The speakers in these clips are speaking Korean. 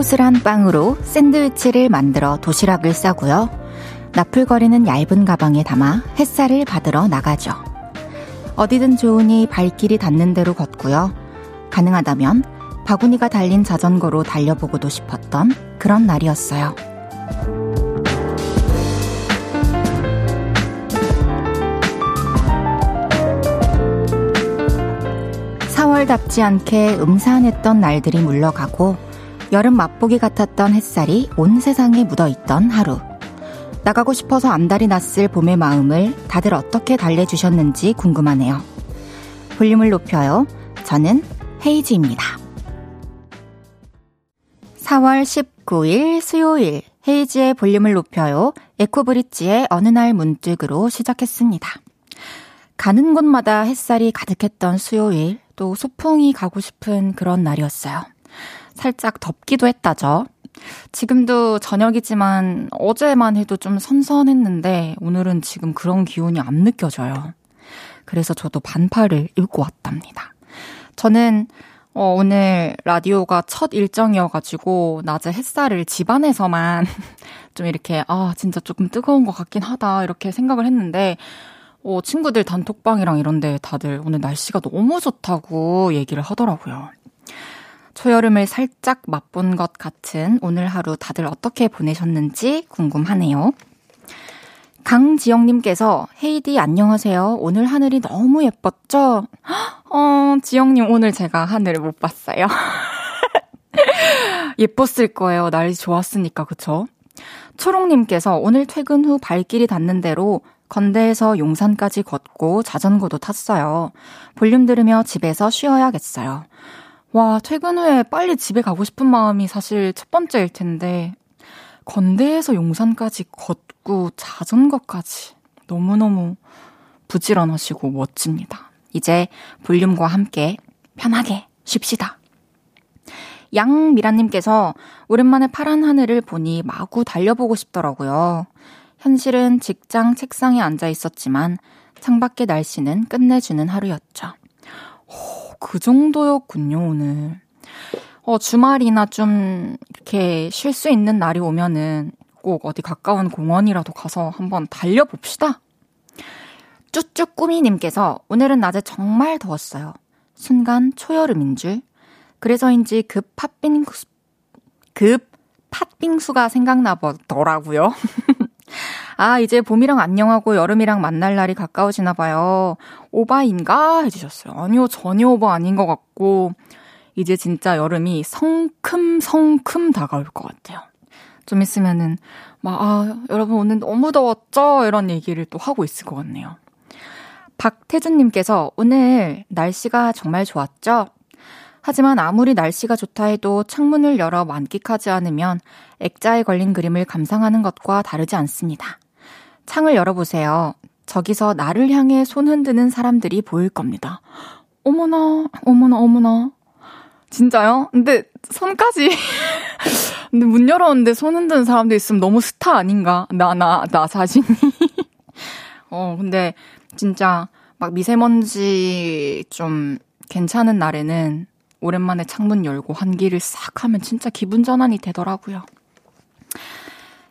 포슬포슬한 빵으로 샌드위치를 만들어 도시락을 싸고요. 나풀거리는 얇은 가방에 담아 햇살을 받으러 나가죠. 어디든 좋으니 발길이 닿는 대로 걷고요. 가능하다면 바구니가 달린 자전거로 달려보고도 싶었던 그런 날이었어요. 4월답지 않게 음산했던 날들이 물러가고 여름 맛보기 같았던 햇살이 온 세상에 묻어있던 하루. 나가고 싶어서 안달이 났을 봄의 마음을 다들 어떻게 달래주셨는지 궁금하네요. 볼륨을 높여요. 저는 헤이즈입니다. 4월 19일 수요일 헤이즈의 볼륨을 높여요. 에코브릿지의 어느 날 문득으로 시작했습니다. 가는 곳마다 햇살이 가득했던 수요일, 또 소풍이 가고 싶은 그런 날이었어요. 살짝 덥기도 했다죠. 지금도 저녁이지만 어제만 해도 좀 선선했는데 오늘은 지금 그런 기온이 안 느껴져요. 그래서 저도 반팔을 입고 왔답니다. 저는 어, 오늘 라디오가 첫 일정이어가지고 낮에 햇살을 집안에서만 좀 이렇게 아 진짜 조금 뜨거운 것 같긴 하다 이렇게 생각을 했는데 어, 친구들 단톡방이랑 이런데 다들 오늘 날씨가 너무 좋다고 얘기를 하더라고요. 초여름을 살짝 맛본 것 같은 오늘 하루 다들 어떻게 보내셨는지 궁금하네요. 강지영님께서 헤이디 안녕하세요. 오늘 하늘이 너무 예뻤죠? 어, 지영님 오늘 제가 하늘을 못 봤어요. 예뻤을 거예요. 날이 좋았으니까, 그쵸? 초롱님께서 오늘 퇴근 후 발길이 닿는 대로 건대에서 용산까지 걷고 자전거도 탔어요. 볼륨 들으며 집에서 쉬어야겠어요. 와, 퇴근 후에 빨리 집에 가고 싶은 마음이 사실 첫 번째일 텐데, 건대에서 용산까지 걷고 자전거까지 너무너무 부지런하시고 멋집니다. 이제 볼륨과 함께 편하게 쉽시다. 양미라님께서 오랜만에 파란 하늘을 보니 마구 달려보고 싶더라고요. 현실은 직장 책상에 앉아 있었지만 창밖의 날씨는 끝내주는 하루였죠. 오, 그 정도였군요, 오늘. 어, 주말이나 좀 이렇게 쉴 수 있는 날이 오면은 꼭 어디 가까운 공원이라도 가서 한번 달려봅시다. 쭈쭈꾸미님께서 오늘은 낮에 정말 더웠어요. 순간 초여름인 줄. 그래서인지 급 팥빙수, 급 팥빙수가 생각나 보더라고요. 아, 이제 봄이랑 안녕하고 여름이랑 만날 날이 가까워지나 봐요. 오바인가? 해주셨어요. 아니요, 전혀 오바 아닌 것 같고, 이제 진짜 여름이 성큼성큼 다가올 것 같아요. 좀 있으면은, 막, 아, 여러분 오늘 너무 더웠죠? 이런 얘기를 또 하고 있을 것 같네요. 박태준님께서 오늘 날씨가 정말 좋았죠? 하지만 아무리 날씨가 좋다 해도 창문을 열어 만끽하지 않으면 액자에 걸린 그림을 감상하는 것과 다르지 않습니다. 창을 열어보세요. 저기서 나를 향해 손 흔드는 사람들이 보일 겁니다. 어머나, 어머나, 어머나. 진짜요? 근데 손까지. 근데 문 열었는데 손 흔드는 사람도 있으면 너무 스타 아닌가? 나, 나, 나 자신이. 어, 근데 진짜 막 미세먼지 좀 괜찮은 날에는 오랜만에 창문 열고 환기를 싹 하면 진짜 기분 전환이 되더라고요.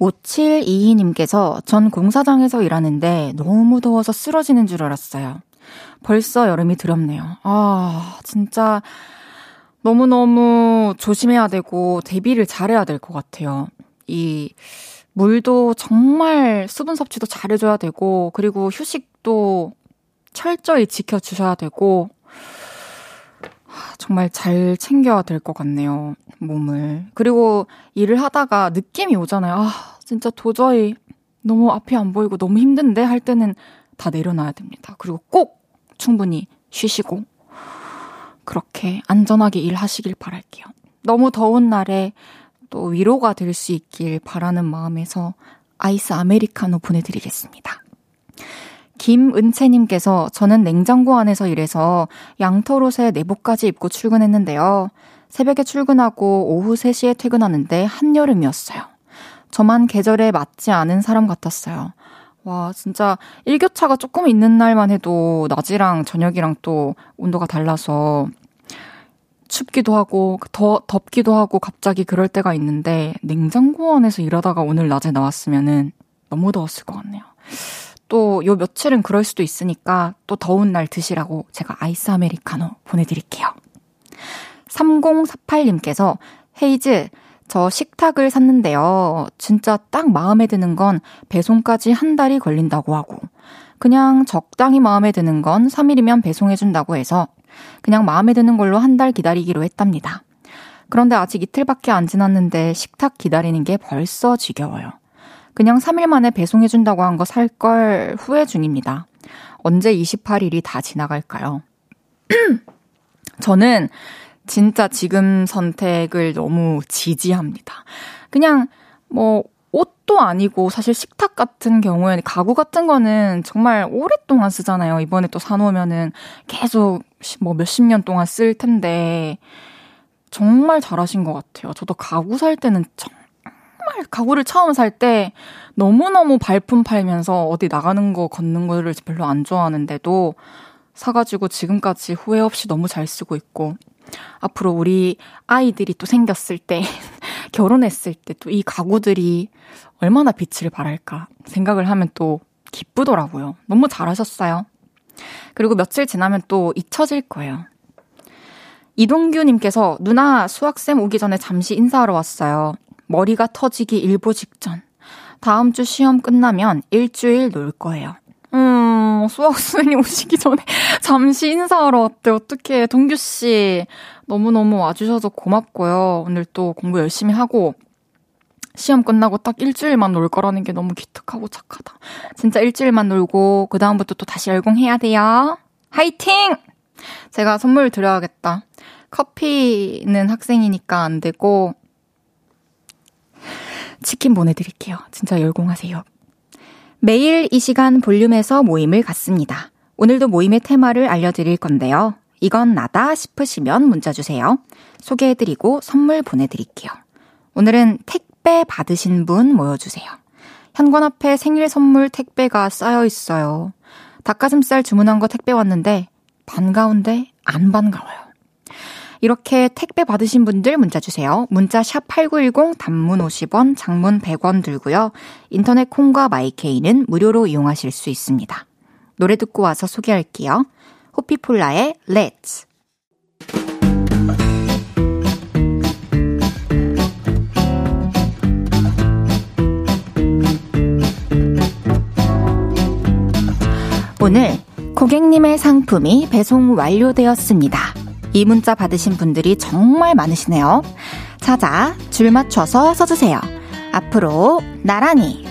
5722님께서 전 공사장에서 일하는데 너무 더워서 쓰러지는 줄 알았어요. 벌써 여름이 두렵네요. 아, 진짜 너무너무 조심해야 되고 대비를 잘해야 될 것 같아요. 이 물도 정말 수분 섭취도 잘해줘야 되고, 그리고 휴식도 철저히 지켜주셔야 되고, 정말 잘 챙겨야 될 것 같네요. 몸을. 그리고 일을 하다가 느낌이 오잖아요. 아, 진짜 도저히 너무 앞이 안 보이고 너무 힘든데 할 때는 다 내려놔야 됩니다. 그리고 꼭 충분히 쉬시고 그렇게 안전하게 일하시길 바랄게요. 너무 더운 날에 또 위로가 될 수 있길 바라는 마음에서 아이스 아메리카노 보내드리겠습니다. 김은채님께서 저는 냉장고 안에서 일해서 양털옷에 내복까지 입고 출근했는데요. 새벽에 출근하고 오후 3시에 퇴근하는데 한여름이었어요. 저만 계절에 맞지 않은 사람 같았어요. 와, 진짜 일교차가 조금 있는 날만 해도 낮이랑 저녁이랑 또 온도가 달라서 춥기도 하고 더 덥기도 하고 갑자기 그럴 때가 있는데 냉장고 안에서 일하다가 오늘 낮에 나왔으면은 너무 더웠을 것 같네요. 또 요 며칠은 그럴 수도 있으니까 또 더운 날 드시라고 제가 아이스 아메리카노 보내드릴게요. 3048님께서 헤이즈 저 식탁을 샀는데요. 진짜 딱 마음에 드는 건 배송까지 한 달이 걸린다고 하고 그냥 적당히 마음에 드는 건 3일이면 배송해준다고 해서 그냥 마음에 드는 걸로 한 달 기다리기로 했답니다. 그런데 아직 이틀밖에 안 지났는데 식탁 기다리는 게 벌써 지겨워요. 그냥 3일 만에 배송해준다고 한 거 살 걸 후회 중입니다. 언제 28일이 다 지나갈까요? 저는 진짜 지금 선택을 너무 지지합니다. 그냥 뭐 옷도 아니고 사실 식탁 같은 경우에는 가구 같은 거는 정말 오랫동안 쓰잖아요. 이번에 또 사놓으면은 계속 뭐 몇십 년 동안 쓸 텐데 정말 잘하신 것 같아요. 저도 가구 살 때는 정말 가구를 처음 살 때 너무너무 발품 팔면서 어디 나가는 거 걷는 거를 별로 안 좋아하는데도 사가지고 지금까지 후회 없이 너무 잘 쓰고 있고 앞으로 우리 아이들이 또 생겼을 때, 결혼했을 때 또 이 가구들이 얼마나 빛을 발할까 생각을 하면 또 기쁘더라고요. 너무 잘하셨어요. 그리고 며칠 지나면 또 잊혀질 거예요. 이동규님께서 누나 수학쌤 오기 전에 잠시 인사하러 왔어요. 머리가 터지기 일보 직전. 다음 주 시험 끝나면 일주일 놀 거예요. 음, 수학 선생님 오시기 전에 잠시 인사하러 왔대. 어떻게 동규 씨 너무너무 와주셔서 고맙고요. 오늘 또 공부 열심히 하고 시험 끝나고 딱 일주일만 놀 거라는 게 너무 기특하고 착하다. 진짜 일주일만 놀고 그 다음부터 또 다시 열공해야 돼요. 화이팅! 제가 선물 드려야겠다. 커피는 학생이니까 안 되고 치킨 보내드릴게요. 진짜 열공하세요. 매일 이 시간 볼륨에서 모임을 갖습니다. 오늘도 모임의 테마를 알려드릴 건데요. 이건 나다 싶으시면 문자 주세요. 소개해드리고 선물 보내드릴게요. 오늘은 택배 받으신 분 모여주세요. 현관 앞에 생일 선물 택배가 쌓여 있어요. 닭가슴살 주문한 거 택배 왔는데 반가운데 안 반가워요. 이렇게 택배 받으신 분들 문자 주세요. 문자 샵 8910 단문 50원, 장문 100원 들고요. 인터넷 콩과 마이케이는 무료로 이용하실 수 있습니다. 노래 듣고 와서 소개할게요. 호피폴라의 Let's 오늘 고객님의 상품이 배송 완료되었습니다. 이 문자 받으신 분들이 정말 많으시네요. 찾아 줄 맞춰서 써주세요. 앞으로 나란히.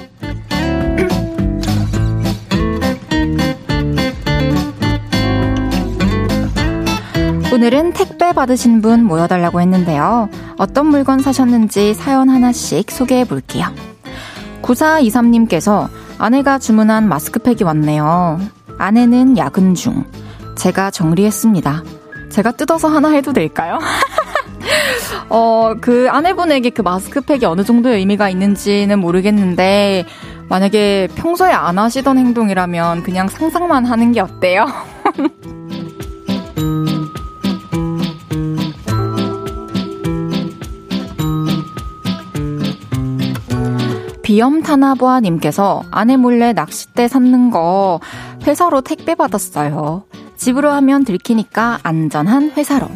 오늘은 택배 받으신 분 모여달라고 했는데요. 어떤 물건 사셨는지 사연 하나씩 소개해 볼게요. 9423님께서 아내가 주문한 마스크팩이 왔네요. 아내는 야근 중. 제가 정리했습니다. 제가 뜯어서 하나 해도 될까요? 어, 그 아내분에게 그 마스크팩이 어느 정도의 의미가 있는지는 모르겠는데, 만약에 평소에 안 하시던 행동이라면 그냥 상상만 하는 게 어때요? 비염타나보아님께서 아내 몰래 낚싯대 샀는 거 회사로 택배 받았어요. 집으로 하면 들키니까 안전한 회사로.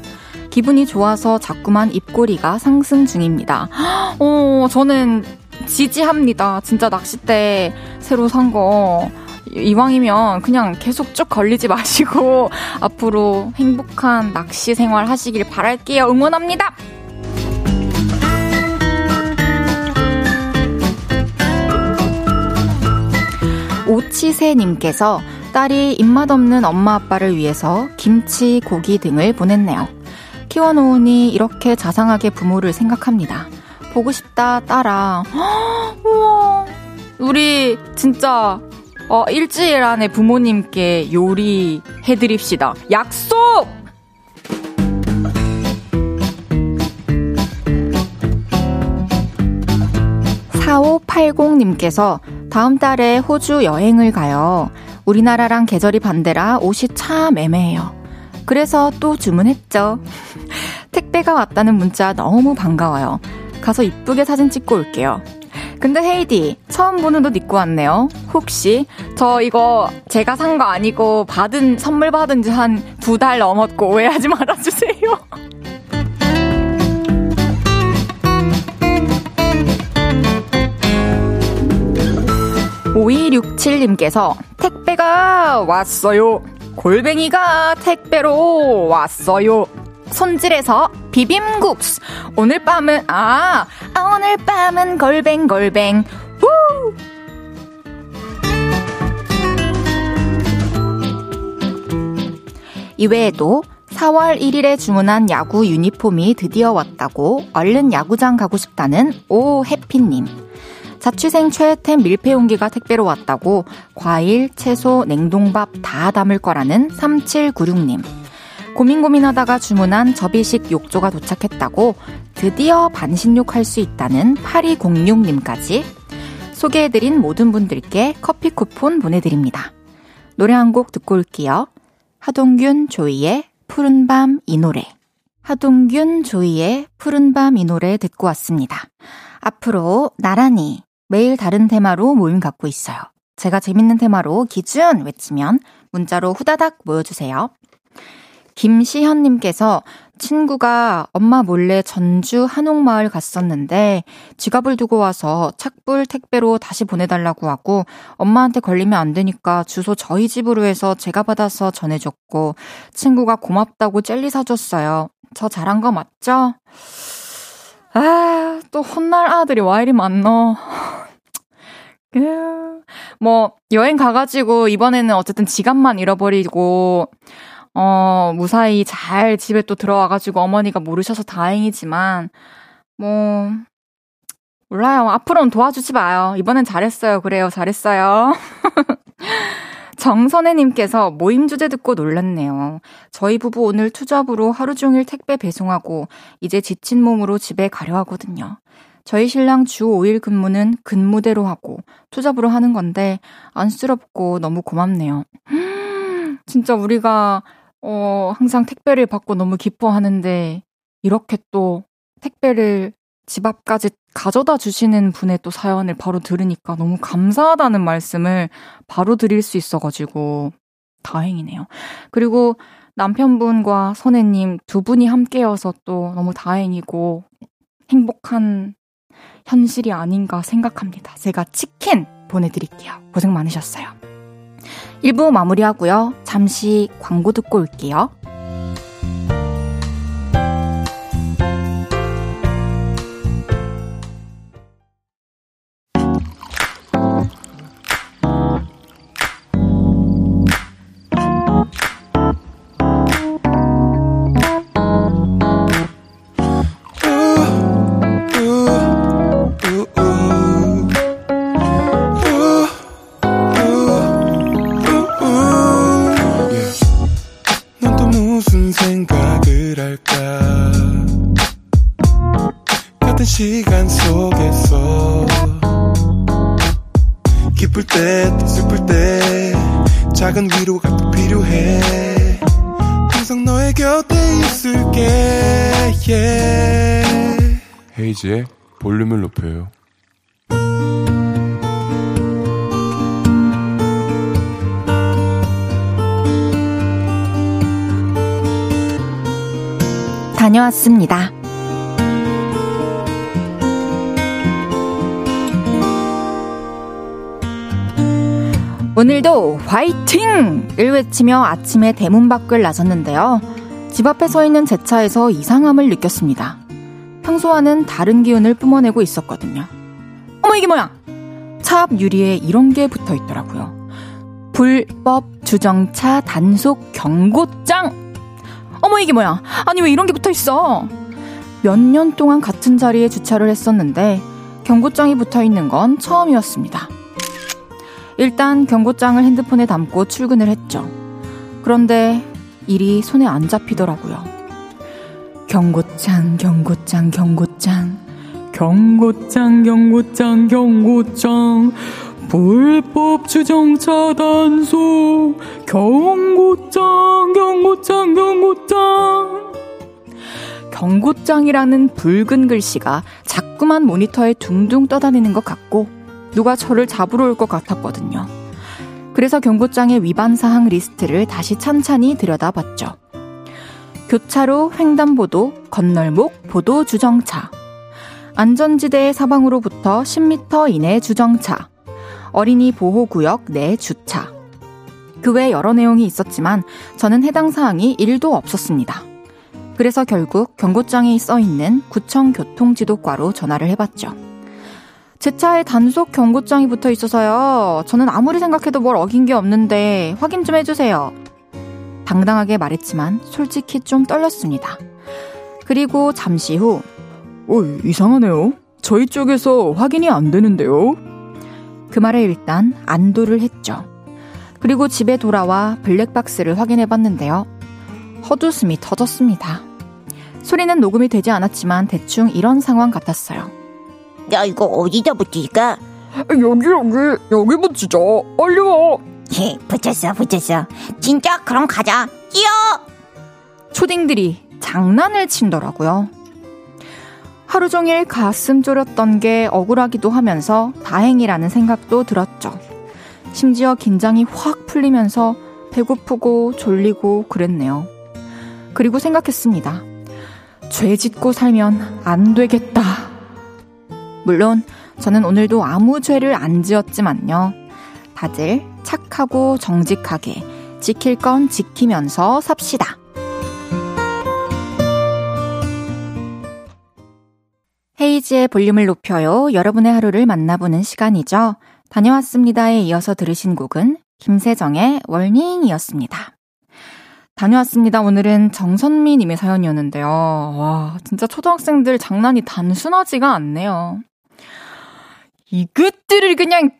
기분이 좋아서 자꾸만 입꼬리가 상승 중입니다. 어, 저는 지지합니다. 진짜 낚싯대 새로 산 거. 이왕이면 그냥 계속 쭉 걸리지 마시고 앞으로 행복한 낚시 생활 하시길 바랄게요. 응원합니다! 오치세님께서 딸이 입맛 없는 엄마 아빠를 위해서 김치, 고기 등을 보냈네요. 키워놓으니 이렇게 자상하게 부모를 생각합니다. 보고 싶다, 딸아. 우와. 우리 진짜 어, 일주일 안에 부모님께 요리해드립시다. 약속! 4580님께서 다음 달에 호주 여행을 가요. 우리나라랑 계절이 반대라 옷이 참 애매해요. 그래서 또 주문했죠. 택배가 왔다는 문자 너무 반가워요. 가서 이쁘게 사진 찍고 올게요. 근데 헤이디, 처음 보는 옷 입고 왔네요. 혹시 저 이거 제가 산 거 아니고 받은 선물 받은 지 한 두 달 넘었고 오해하지 말아주세요. 5267님께서 택배가 왔어요. 골뱅이가 택배로 왔어요. 손질해서 비빔국수. 오늘 밤은, 아, 오늘 밤은 골뱅골뱅. 우! 이외에도 4월 1일에 주문한 야구 유니폼이 드디어 왔다고 얼른 야구장 가고 싶다는 오 해피님. 자취생 최애템 밀폐 용기가 택배로 왔다고 과일, 채소, 냉동밥 다 담을 거라는 3796님. 고민 고민하다가 주문한 접이식 욕조가 도착했다고 드디어 반신욕 할 수 있다는 8206님까지 소개해드린 모든 분들께 커피 쿠폰 보내드립니다. 노래 한 곡 듣고 올게요. 하동균 조이의 푸른 밤 이 노래. 하동균 조이의 푸른 밤 이 노래 듣고 왔습니다. 앞으로 나란히 매일 다른 테마로 모임 갖고 있어요. 제가 재밌는 테마로 기준 외치면 문자로 후다닥 모여주세요. 김시현님께서 친구가 엄마 몰래 전주 한옥마을 갔었는데 지갑을 두고 와서 착불 택배로 다시 보내달라고 하고 엄마한테 걸리면 안 되니까 주소 저희 집으로 해서 제가 받아서 전해줬고 친구가 고맙다고 젤리 사줬어요. 저 잘한 거 맞죠? 아, 또 혼날 아들이 와 이리 많노. 뭐, 여행 가가지고 이번에는 어쨌든 지갑만 잃어버리고, 어, 무사히 잘 집에 또 들어와가지고 어머니가 모르셔서 다행이지만, 뭐, 몰라요. 앞으로는 도와주지 마요. 이번엔 잘했어요. 그래요. 잘했어요. 정선혜님께서 모임 주제 듣고 놀랐네요. 저희 부부 오늘 투잡으로 하루 종일 택배 배송하고 이제 지친 몸으로 집에 가려 하거든요. 저희 신랑 주 5일 근무는 근무대로 하고 투잡으로 하는 건데 안쓰럽고 너무 고맙네요. 진짜 우리가 어 항상 택배를 받고 너무 기뻐하는데 이렇게 또 택배를 집 앞까지 가져다 주시는 분의 또 사연을 바로 들으니까 너무 감사하다는 말씀을 바로 드릴 수 있어가지고 다행이네요. 그리고 남편분과 선혜님 두 분이 함께여서 또 너무 다행이고 행복한 현실이 아닌가 생각합니다. 제가 치킨 보내드릴게요. 고생 많으셨어요. 1부 마무리하고요. 잠시 광고 듣고 올게요. 괴롭혀요. 다녀왔습니다. 오늘도 화이팅을 외치며 아침에 대문 밖을 나섰는데요. 집 앞에 서 있는 제 차에서 이상함을 느꼈습니다. 평소와는 다른 기운을 뿜어내고 있었거든요. 어머, 이게 뭐야? 차 앞 유리에 이런 게 붙어 있더라고요. 불법 주정차 단속 경고장! 어머, 이게 뭐야? 아니, 왜 이런 게 붙어 있어? 몇 년 동안 같은 자리에 주차를 했었는데, 경고장이 붙어 있는 건 처음이었습니다. 일단 경고장을 핸드폰에 담고 출근을 했죠. 그런데 일이 손에 안 잡히더라고요. 경고장, 경고장, 경고장. 경고장, 경고장, 경고장. 불법 주정차 단속. 경고장, 경고장, 경고장. 경고장이라는 붉은 글씨가 자꾸만 모니터에 둥둥 떠다니는 것 같고 누가 저를 잡으러 올 것 같았거든요. 그래서 경고장의 위반 사항 리스트를 다시 찬찬히 들여다봤죠. 교차로 횡단보도, 건널목, 보도 주정차. 안전지대의 사방으로부터 10m 이내 주정차. 어린이 보호구역 내 주차. 그 외 여러 내용이 있었지만 저는 해당 사항이 1도 없었습니다. 그래서 결국 경고장에 써 있는 구청 교통지도과로 전화를 해봤죠. 제 차에 단속 경고장이 붙어 있어서요. 저는 아무리 생각해도 뭘 어긴 게 없는데 확인 좀 해주세요. 당당하게 말했지만 솔직히 좀 떨렸습니다. 그리고 잠시 후, 어, 이상하네요. 저희 쪽에서 확인이 안 되는데요. 그 말에 일단 안도를 했죠. 그리고 집에 돌아와 블랙박스를 확인해 봤는데요. 헛웃음이 터졌습니다. 소리는 녹음이 되지 않았지만 대충 이런 상황 같았어요. 야 이거 어디다 붙일까? 여기 여기 여기 붙이자 빨리 와 예, 붙였어 붙였어 진짜 그럼 가자 뛰어 초딩들이 장난을 친더라고요. 하루 종일 가슴 졸였던 게 억울하기도 하면서 다행이라는 생각도 들었죠. 심지어 긴장이 확 풀리면서 배고프고 졸리고 그랬네요. 그리고 생각했습니다. 죄 짓고 살면 안 되겠다. 물론 저는 오늘도 아무 죄를 안 지었지만요. 다들 착하고 정직하게 지킬 건 지키면서 삽시다. 헤이지의 볼륨을 높여요. 여러분의 하루를 만나보는 시간이죠. 다녀왔습니다에 이어서 들으신 곡은 김세정의 월닝이었습니다. 다녀왔습니다. 오늘은 정선미님의 사연이었는데요. 와, 진짜 초등학생들 장난이 단순하지가 않네요. 이것들을 그냥,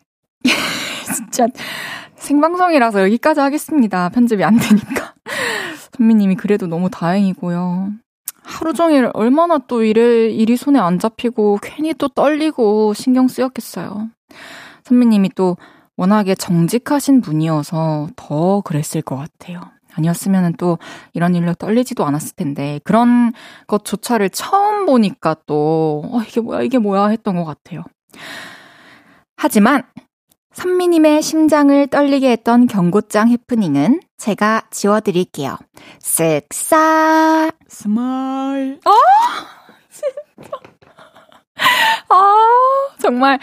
진짜, 생방송이라서 여기까지 하겠습니다. 편집이 안 되니까. 선미님이 그래도 너무 다행이고요. 하루 종일 얼마나 또 일에, 일이 손에 안 잡히고 괜히 또 떨리고 신경 쓰였겠어요. 선미님이 또 워낙에 정직하신 분이어서 더 그랬을 것 같아요. 아니었으면 또 이런 일로 떨리지도 않았을 텐데 그런 것조차를 처음 보니까 또 어, 이게 뭐야 이게 뭐야 했던 것 같아요. 하지만 선미님의 심장을 떨리게 했던 경고장 해프닝은 제가 지워드릴게요. 쓱싹 smile. 아 진짜. 아 정말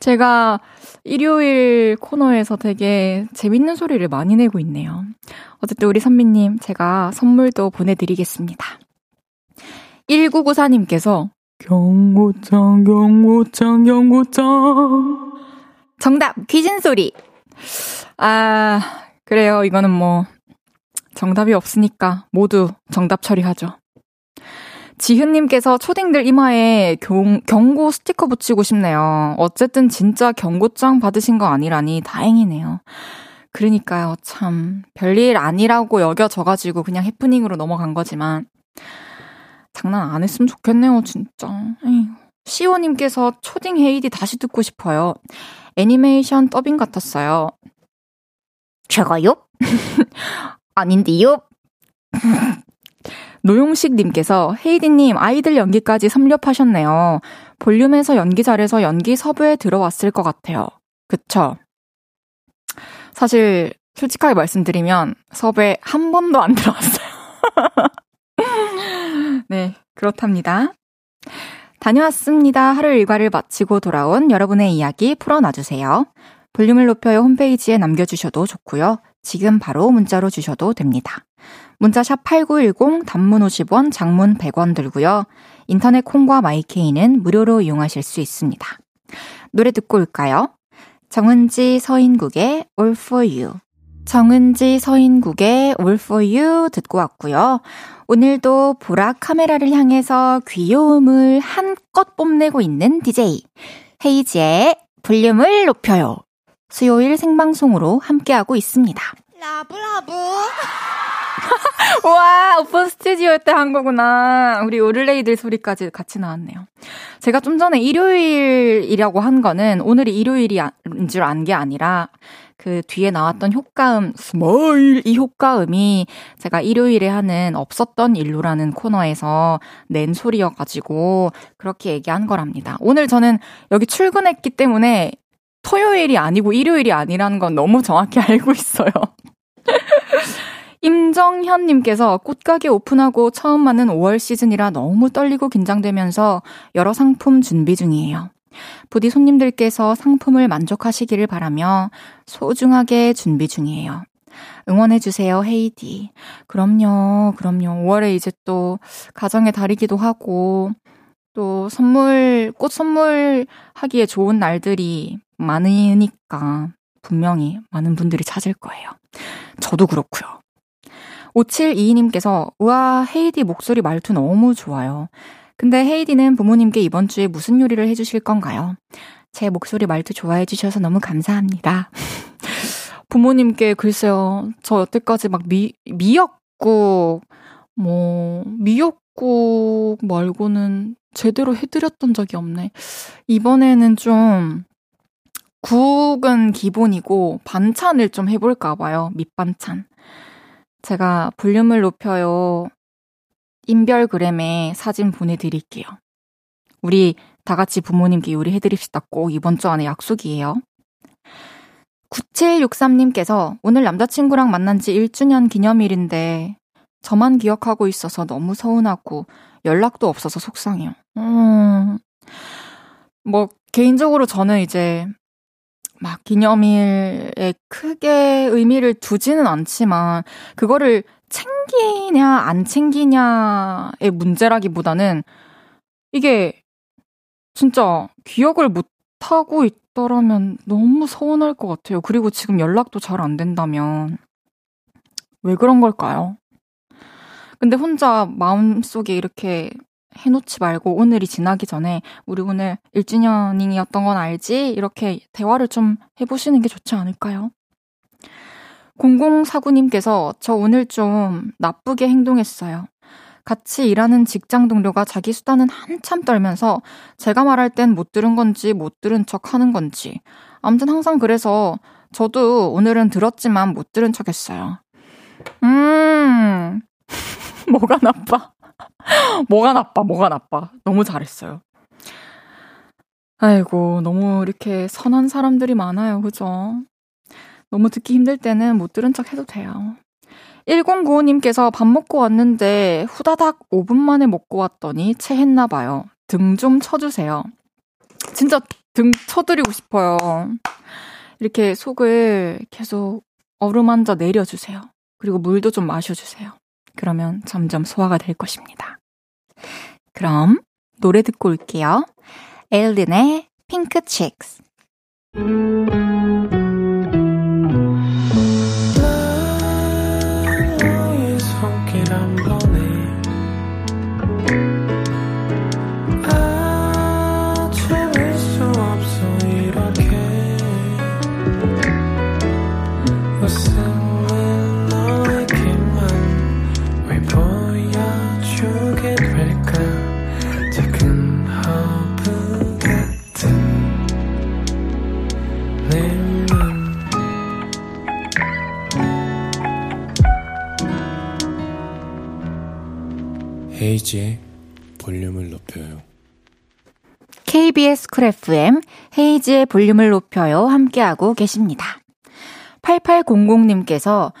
제가 일요일 코너에서 되게 재밌는 소리를 많이 내고 있네요. 어쨌든 우리 선미님 제가 선물도 보내드리겠습니다. 1994님께서 경고장 경고장 경고장 정답 귀신 소리 아 그래요 이거는 뭐 정답이 없으니까 모두 정답 처리하죠. 지훈님께서 초딩들 이마에 경, 경고 스티커 붙이고 싶네요. 어쨌든 진짜 경고장 받으신 거 아니라니 다행이네요. 그러니까요, 참. 별일 아니라고 여겨져가지고 그냥 해프닝으로 넘어간 거지만, 장난 안 했으면 좋겠네요, 진짜. 에휴. 시오님께서 초딩 헤이디 다시 듣고 싶어요. 애니메이션 더빙 같았어요. 제가요? 아닌데요? 노용식님께서 헤이디님 아이들 연기까지 섭렵하셨네요. 볼륨에서 연기 잘해서 연기 섭외에 들어왔을 것 같아요. 그쵸? 사실 솔직하게 말씀드리면 섭외 한 번도 안 들어왔어요. 네, 그렇답니다. 다녀왔습니다. 하루 일과를 마치고 돌아온 여러분의 이야기 풀어놔주세요. 볼륨을 높여요 홈페이지에 남겨주셔도 좋고요. 지금 바로 문자로 주셔도 됩니다. 문자 샵 8910 단문 50원, 장문 100원 들고요. 인터넷 콩과 마이케이는 무료로 이용하실 수 있습니다. 노래 듣고 올까요? 정은지 서인국의 All For You. 정은지 서인국의 All For You 듣고 왔고요. 오늘도 보라 카메라를 향해서 귀여움을 한껏 뽐내고 있는 DJ 헤이지의 볼륨을 높여요. 수요일 생방송으로 함께하고 있습니다. love love. 와, 오픈 스튜디오 때 한 거구나. 우리 오를레이들 소리까지 같이 나왔네요. 제가 좀 전에 일요일이라고 한 거는 오늘이 일요일인 줄 안 게 아니라 그 뒤에 나왔던 효과음, smile 이 효과음이 제가 일요일에 하는 없었던 일로라는 코너에서 낸 소리여가지고 그렇게 얘기한 거랍니다. 오늘 저는 여기 출근했기 때문에 토요일이 아니고 일요일이 아니라는 건 너무 정확히 알고 있어요. 임정현님께서 꽃가게 오픈하고 처음 맞는 5월 시즌이라 너무 떨리고 긴장되면서 여러 상품 준비 중이에요. 부디 손님들께서 상품을 만족하시기를 바라며 소중하게 준비 중이에요. 응원해주세요, 헤이디. 그럼요, 그럼요. 5월에 이제 또 가정의 달이기도 하고, 또 선물, 꽃 선물 하기에 좋은 날들이 많으니까 분명히 많은 분들이 찾을 거예요. 저도 그렇고요. 5722님께서 우와 헤이디 목소리 말투 너무 좋아요. 근데 헤이디는 부모님께 이번 주에 무슨 요리를 해주실 건가요? 제 목소리 말투 좋아해 주셔서 너무 감사합니다. 부모님께 글쎄요, 저 여태까지 막 미, 미역국, 뭐, 미역국 말고는 제대로 해드렸던 적이 없네. 이번에는 좀, 국은 기본이고, 반찬을 좀 해볼까봐요. 밑반찬. 제가 볼륨을 높여요. 인별그램에 사진 보내드릴게요. 우리 다 같이 부모님께 요리해드립시다. 꼭 이번 주 안에 약속이에요. 9763님께서 오늘 남자친구랑 만난 지 1주년 기념일인데 저만 기억하고 있어서 너무 서운하고 연락도 없어서 속상해요. 음, 뭐, 개인적으로 저는 이제 막 기념일에 크게 의미를 두지는 않지만 그거를 챙기냐 안 챙기냐의 문제라기보다는 이게 진짜 기억을 못 하고 있더라면 너무 서운할 것 같아요. 그리고 지금 연락도 잘 안 된다면 왜 그런 걸까요? 근데 혼자 마음속에 이렇게 해놓지 말고 오늘이 지나기 전에 우리 오늘 1주년이었던 건 알지? 이렇게 대화를 좀 해보시는 게 좋지 않을까요? 0049님께서 저 오늘 좀 나쁘게 행동했어요. 같이 일하는 직장 동료가 자기 수다는 한참 떨면서 제가 말할 땐 못 들은 건지 못 들은 척 하는 건지. 아무튼 항상 그래서 저도 오늘은 들었지만 못 들은 척 했어요. 음, 뭐가 나빠? 뭐가 나빠, 뭐가 나빠. 너무 잘했어요. 아이고, 너무 이렇게 선한 사람들이 많아요. 그죠? 너무 듣기 힘들 때는 못 들은 척 해도 돼요. 1095님께서 밥 먹고 왔는데 후다닥 5분 만에 먹고 왔더니 체했나 봐요. 등 좀 쳐주세요. 진짜 등 쳐드리고 싶어요. 이렇게 속을 계속 어루만져 내려주세요. 그리고 물도 좀 마셔주세요. 그러면 점점 소화가 될 것입니다. 그럼 노래 듣고 올게요. 엘린의 핑크 칙스. 헤이지의 볼륨을 높여요. KBS 쿨 FM 헤이지의 볼륨을 높여요 함께하고 계십니다. 8800님께서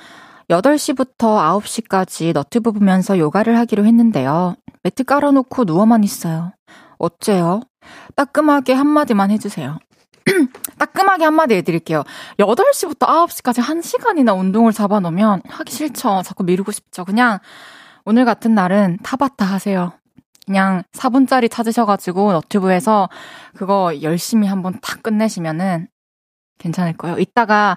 8시부터 9시까지 너튜브 보면서 요가를 하기로 했는데요. 매트 깔아놓고 누워만 있어요. 어째요? 따끔하게 한마디만 해주세요. 따끔하게 한마디 해드릴게요. 8시부터 9시까지 1시간이나 운동을 잡아놓으면 하기 싫죠. 자꾸 미루고 싶죠. 그냥 오늘 같은 날은 타바타 하세요. 그냥 4분짜리 찾으셔가지고 너튜브에서 그거 열심히 한번 탁 끝내시면은 괜찮을 거예요. 이따가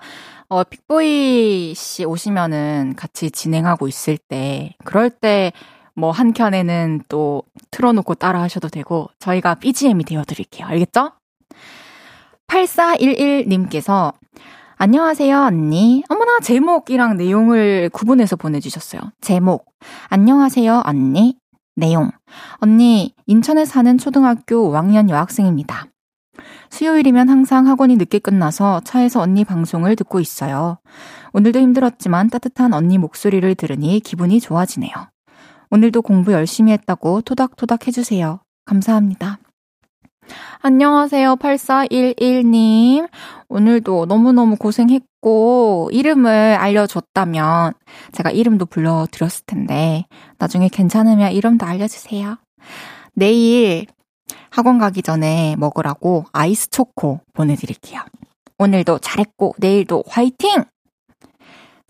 어 픽보이 씨 오시면은 같이 진행하고 있을 때 그럴 때 뭐 한 켠에는 또 틀어놓고 따라 하셔도 되고 저희가 BGM이 되어드릴게요. 알겠죠? 8411님께서 안녕하세요, 언니. 어머나, 제목이랑 내용을 구분해서 보내주셨어요. 제목. 안녕하세요, 언니. 내용. 언니, 인천에 사는 초등학교 5학년 여학생입니다. 수요일이면 항상 학원이 늦게 끝나서 차에서 언니 방송을 듣고 있어요. 오늘도 힘들었지만 따뜻한 언니 목소리를 들으니 기분이 좋아지네요. 오늘도 공부 열심히 했다고 토닥토닥 해주세요. 감사합니다. 안녕하세요, 8411님. 오늘도 너무너무 고생했고, 이름을 알려줬다면, 제가 이름도 불러드렸을 텐데, 나중에 괜찮으면 이름도 알려주세요. 내일 학원 가기 전에 먹으라고 아이스 초코 보내드릴게요. 오늘도 잘했고, 내일도 화이팅!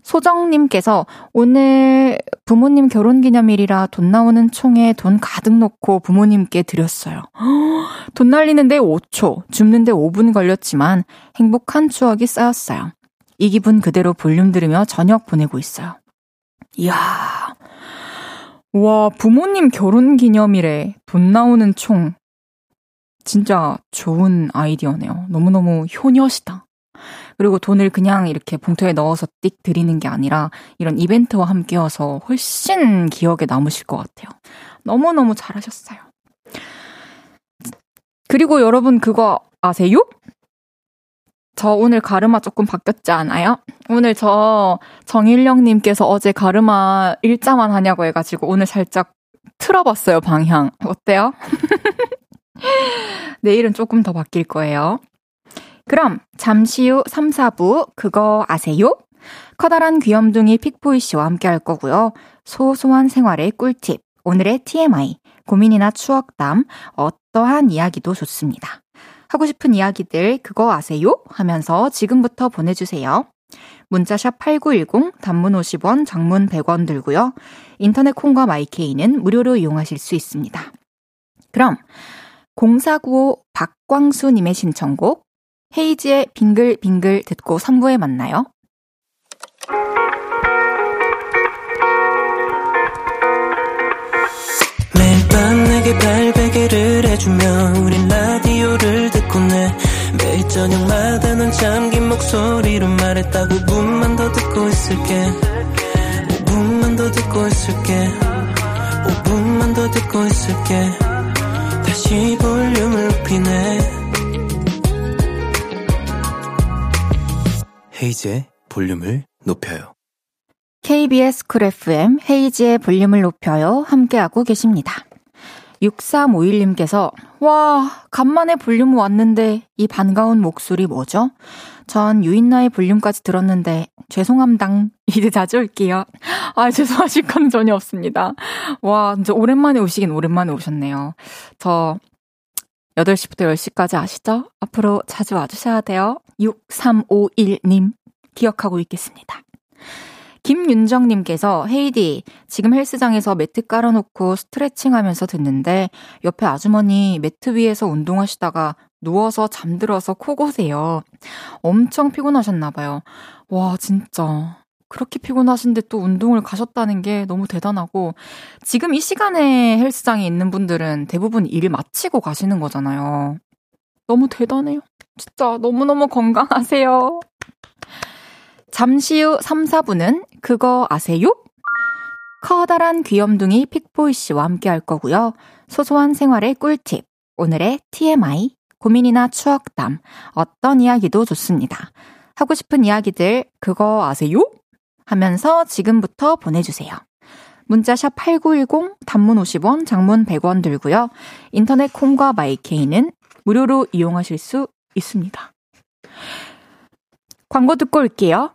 소정님께서 오늘 부모님 결혼 기념일이라 돈 나오는 총에 돈 가득 넣고 부모님께 드렸어요. 돈 날리는데 5초, 줍는데 5분 걸렸지만 행복한 추억이 쌓였어요. 이 기분 그대로 볼륨 들으며 저녁 보내고 있어요. 이야. 와, 부모님 결혼 기념일에 돈 나오는 총. 진짜 좋은 아이디어네요. 너무너무 효녀시다. 그리고 돈을 그냥 이렇게 봉투에 넣어서 띡 드리는 게 아니라 이런 이벤트와 함께여서 훨씬 기억에 남으실 것 같아요. 너무너무 잘하셨어요. 그리고 여러분 그거 아세요? 저 오늘 가르마 조금 바뀌었지 않아요? 오늘 저 정일령님께서 어제 가르마 일자만 하냐고 해가지고 오늘 살짝 틀어봤어요, 방향. 어때요? 내일은 조금 더 바뀔 거예요. 그럼 잠시 후 3, 4부 그거 아세요? 커다란 귀염둥이 픽보이 씨와 함께 할 거고요. 소소한 생활의 꿀팁, 오늘의 TMI, 고민이나 추억담, 어떠한 이야기도 좋습니다. 하고 싶은 이야기들 그거 아세요? 하면서 지금부터 보내주세요. 문자샵 8910, 단문 50원, 장문 100원 들고요. 인터넷 콩과 마이케이는 무료로 이용하실 수 있습니다. 그럼 0495 박광수님의 신청곡 헤이지의 빙글빙글 듣고 3부에 만나요. 매일 밤 내게 발베개를 해주며 우린 라디오를 듣고 내 매일 저녁마다 넌 잠긴 목소리로 말했다 5분만 더 듣고 있을게. 5분만 더 듣고 있을게. 5분만 더 듣고 있을게. 다시 볼륨을 높이네 헤이즈의 볼륨을 높여요. KBS 쿨 FM 헤이즈의 볼륨을 높여요. 함께하고 계십니다. 6351님께서, 와, 간만에 볼륨 왔는데 이 반가운 목소리 뭐죠? 전 유인나의 볼륨까지 들었는데 죄송함당. 이제 자주 올게요. 아, 죄송하실 건 전혀 없습니다. 와, 진짜 오랜만에 오시긴 오랜만에 오셨네요. 저 8시부터 10시까지 아시죠? 앞으로 자주 와주셔야 돼요. 6351님, 기억하고 있겠습니다. 김윤정님께서 헤이디 지금 헬스장에서 매트 깔아놓고 스트레칭 하면서 듣는데 옆에 아주머니 매트 위에서 운동하시다가 누워서 잠들어서 코 고세요. 엄청 피곤하셨나봐요. 와 진짜 그렇게 피곤하신데 또 운동을 가셨다는 게 너무 대단하고 지금 이 시간에 헬스장에 있는 분들은 대부분 일 마치고 가시는 거잖아요. 너무 대단해요. 진짜 너무너무 건강하세요. 잠시 후 3, 4분은 그거 아세요? 커다란 귀염둥이 픽보이 씨와 함께 할 거고요. 소소한 생활의 꿀팁, 오늘의 TMI, 고민이나 추억담, 어떤 이야기도 좋습니다. 하고 싶은 이야기들 그거 아세요? 하면서 지금부터 보내주세요. 문자샵 8910, 단문 50원, 장문 100원 들고요. 인터넷 콩과 마이케이는 무료로 이용하실 수 있습니다. 광고 듣고 올게요.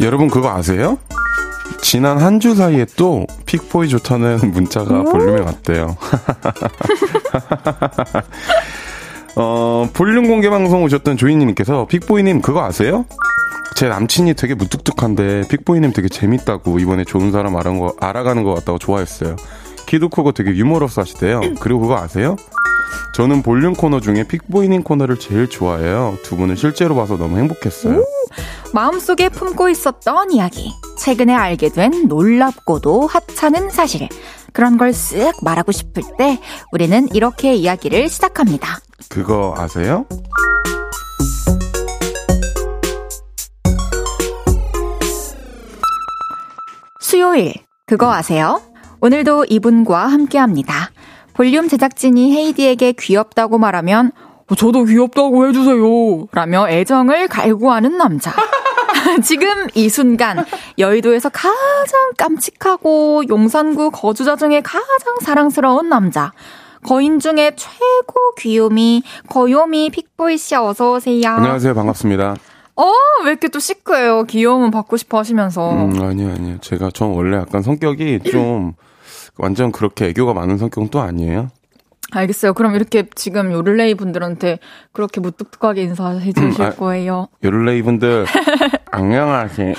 여러분 그거 아세요? 지난 한 주 사이에 또 픽보이 좋다는 문자가 볼륨에 왔대요. 어, 볼륨 공개 방송 오셨던 조이님께서 픽보이님 그거 아세요? 제 남친이 되게 무뚝뚝한데 픽보이님 되게 재밌다고 이번에 좋은 사람 알아간 거, 알아가는 것 같다고 좋아했어요. 키도 크고 되게 유머러스 하시대요. 그리고 그거 아세요? 저는 볼륨 코너 중에 픽보이님 코너를 제일 좋아해요. 두 분을 실제로 봐서 너무 행복했어요. 마음속에 품고 있었던 이야기. 최근에 알게 된 놀랍고도 하찮은 사실. 그런 걸 쓱 말하고 싶을 때 우리는 이렇게 이야기를 시작합니다. 그거 아세요? 수요일. 그거 아세요? 오늘도 이분과 함께 합니다. 볼륨 제작진이 헤이디에게 귀엽다고 말하면 어, 저도 귀엽다고 해주세요. 라며 애정을 갈구하는 남자. 지금 이 순간 여의도에서 가장 깜찍하고 용산구 거주자 중에 가장 사랑스러운 남자. 거인 중에 최고 귀요미, 거요미 픽보이 씨 어서 오세요. 안녕하세요. 반갑습니다. 어, 왜 이렇게 또 시크해요? 귀여움은 받고 싶어 하시면서. 음, 아니요, 아니요. 제가 전 원래 약간 성격이 좀 완전 그렇게 애교가 많은 성격은 또 아니에요. 알겠어요. 그럼 이렇게 지금 요를레이 분들한테 그렇게 무뚝뚝하게 인사해 주실 음, 아, 거예요. 요를레이 분들 안녕하세요.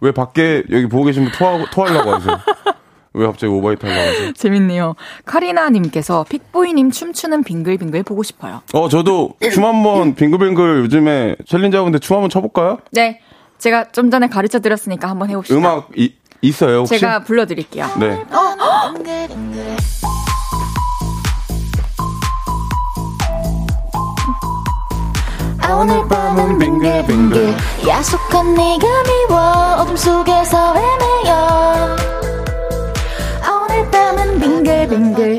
왜 밖에 여기 보고 계신 분 토하, 토하려고 하세요? 왜 갑자기 오바이트 하려고 하세요? 재밌네요. 카리나님께서 픽보이님 춤추는 빙글빙글 보고 싶어요. 어, 저도 춤 한번 빙글빙글 요즘에 챌린저분들 춤 한번 춰볼까요? 네. 제가 좀 전에 가르쳐 드렸으니까 한번 해봅시다. 음악 이, 있어요, 혹시? 제가 불러드릴게요. 네. 아, 오늘 밤은 빙글빙글 야속한 네가 미워 어둠 속에서 헤매여 아, 밤은 빙글빙글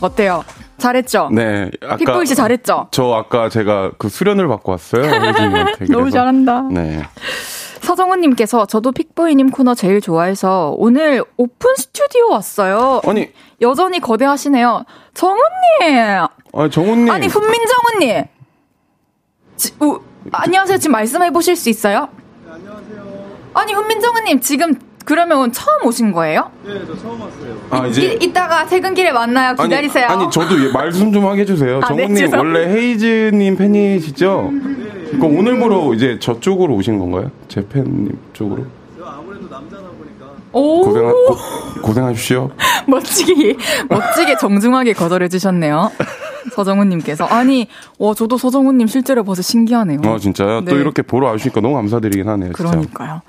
어때요? 잘했죠? 네. 아까 픽보이 씨 잘했죠? 저 아까 제가 그 수련을 받고 왔어요. 너무. 잘한다. 네. 서정훈님께서 저도 픽보이님 코너 제일 좋아해서 오늘 오픈 스튜디오 왔어요. 아니, 여전히 거대하시네요. 정훈님! 아니 정훈님. 아니, 훈민정훈님! 지, 우, 안녕하세요. 지금 말씀해 보실 수 있어요? 네, 안녕하세요. 아니, 훈민정훈님, 지금 그러면 처음 오신 거예요? 아, 이, 이따가 퇴근길에 만나요. 기다리세요. 아니, 아니 저도 예- 말씀 좀 하게 해주세요. 아, 네, 정훈님 죄송합니다. 원래 헤이즈님 팬이시죠? 그럼 오늘부로 이제 저쪽으로 오신 건가요? 제 팬님 쪽으로? 오, 고생하, 고, 고생하십시오. 멋지게, 멋지게 정중하게 거절해 주셨네요. 서정훈님께서. 아니, 와, 저도 서정훈님 실제로 봐서 신기하네요. 아 진짜요? 또 네. 이렇게 보러 와주시니까 너무 감사드리긴 하네요. 진짜. 그러니까요.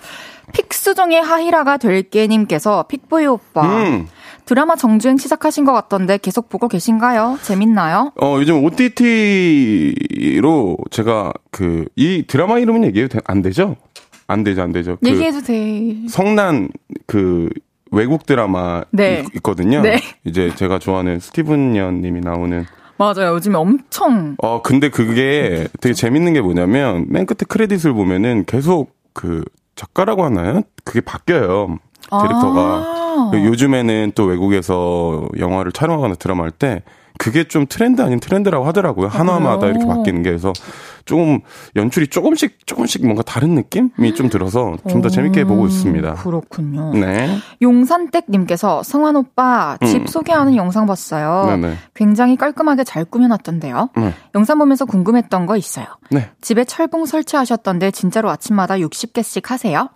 픽수정의 하이라가 될게님께서 픽보이 오빠. 음. 드라마 정주행 시작하신 것 같던데 계속 보고 계신가요? 재밌나요? 어, 요즘 OTT로 제가 그, 이 드라마 이름은 얘기해도 돼- 안 되죠? 안 되죠, 안 되죠. 그 얘기해도 돼. 성난 그 외국 드라마 네. 있, 거든요 네. 이제 제가 좋아하는 스티븐 연 님이 나오는 맞아요. 요즘에 엄청. 어 근데 그게 되게 재밌는 게 뭐냐면 맨 끝에 크레딧을 보면은 계속 그 작가라고 하나요? 그게 바뀌어요. 디렉터가. 아. 요즘에는 또 외국에서 영화를 촬영하거나 드라마 할 때 그게 좀 트렌드 아닌 트렌드라고 하더라고요. 한화마다? 이렇게 바뀌는 게 그래서 조금 연출이 조금씩 조금씩 뭔가 다른 느낌이 좀 들어서 좀 더 재밌게 보고 있습니다. 그렇군요. 네. 용산댁님께서 성환 오빠 집 음. 소개하는 영상 봤어요. 네네. 굉장히 깔끔하게 잘 꾸며놨던데요. 네. 영상 보면서 궁금했던 거 있어요. 네. 집에 철봉 설치하셨던데 진짜로 아침마다 60개씩 하세요?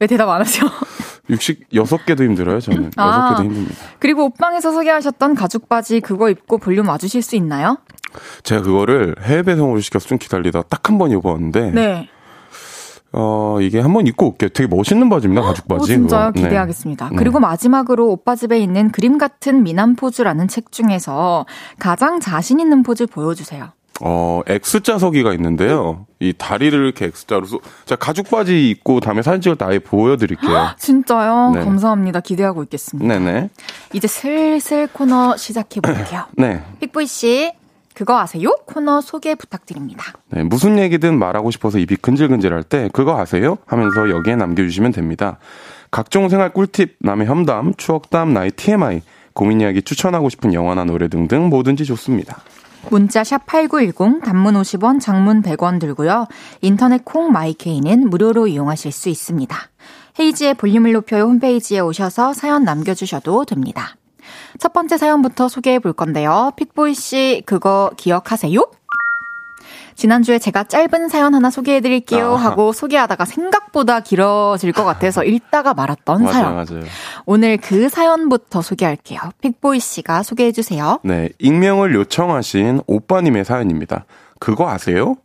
왜 대답 안 하 죠? 66개도 힘들어요, 저는. 아. 6개도 힘듭니다. 그리고 옷방에서 소개하셨던 가죽 바지 그거 입고 볼륨 와주실 수 있나요? 제가 그거를 해외 배송으로 시켜서 좀 기다리다가 딱한 번 입어봤는데, 네. 어, 이게 한번 입고 올게요. 되게 멋있는 바지입니다, 가죽 바지. 오, 진짜요? 그거. 네. 기대하겠습니다. 네. 그리고 마지막으로 오빠 집에 있는 그림 같은 미남 포즈라는 책 중에서 가장 자신 있는 포즈 보여주세요. 어, X자 서기가 있는데요. 이 다리를 이렇게 X자로 쏘, 자, 가죽 바지 입고 다음에 사진 찍을 때 아예 보여드릴게요. 진짜요? 네. 감사합니다. 기대하고 있겠습니다. 네네. 이제 슬슬 코너 시작해 볼게요. 네. 픽보이 씨, 그거 아세요? 코너 소개 부탁드립니다. 네, 무슨 얘기든 말하고 싶어서 입이 근질근질할 때 그거 아세요? 하면서 여기에 남겨주시면 됩니다. 각종 생활 꿀팁, 남의 험담, 추억담, 나의 TMI, 고민 이야기 추천하고 싶은 영화나 노래 등등 뭐든지 좋습니다. 문자 샵 8910 단문 50원, 장문 100원 들고요. 인터넷 콩 마이케이는 무료로 이용하실 수 있습니다. 헤이지의 볼륨을 높여요 홈페이지에 오셔서 사연 남겨주셔도 됩니다. 첫 번째 사연부터 소개해 볼 건데요. 픽보이 씨, 그거 기억하세요? 지난주에 제가 짧은 사연 하나 소개해 드릴게요 아. 하고 소개하다가 생각보다 길어질 것 같아서 읽다가 말았던 맞아요, 사연. 맞아요. 오늘 그 사연부터 소개할게요. 픽보이 씨가 소개해 주세요. 네, 익명을 요청하신 오빠님의 사연입니다. 그거 아세요?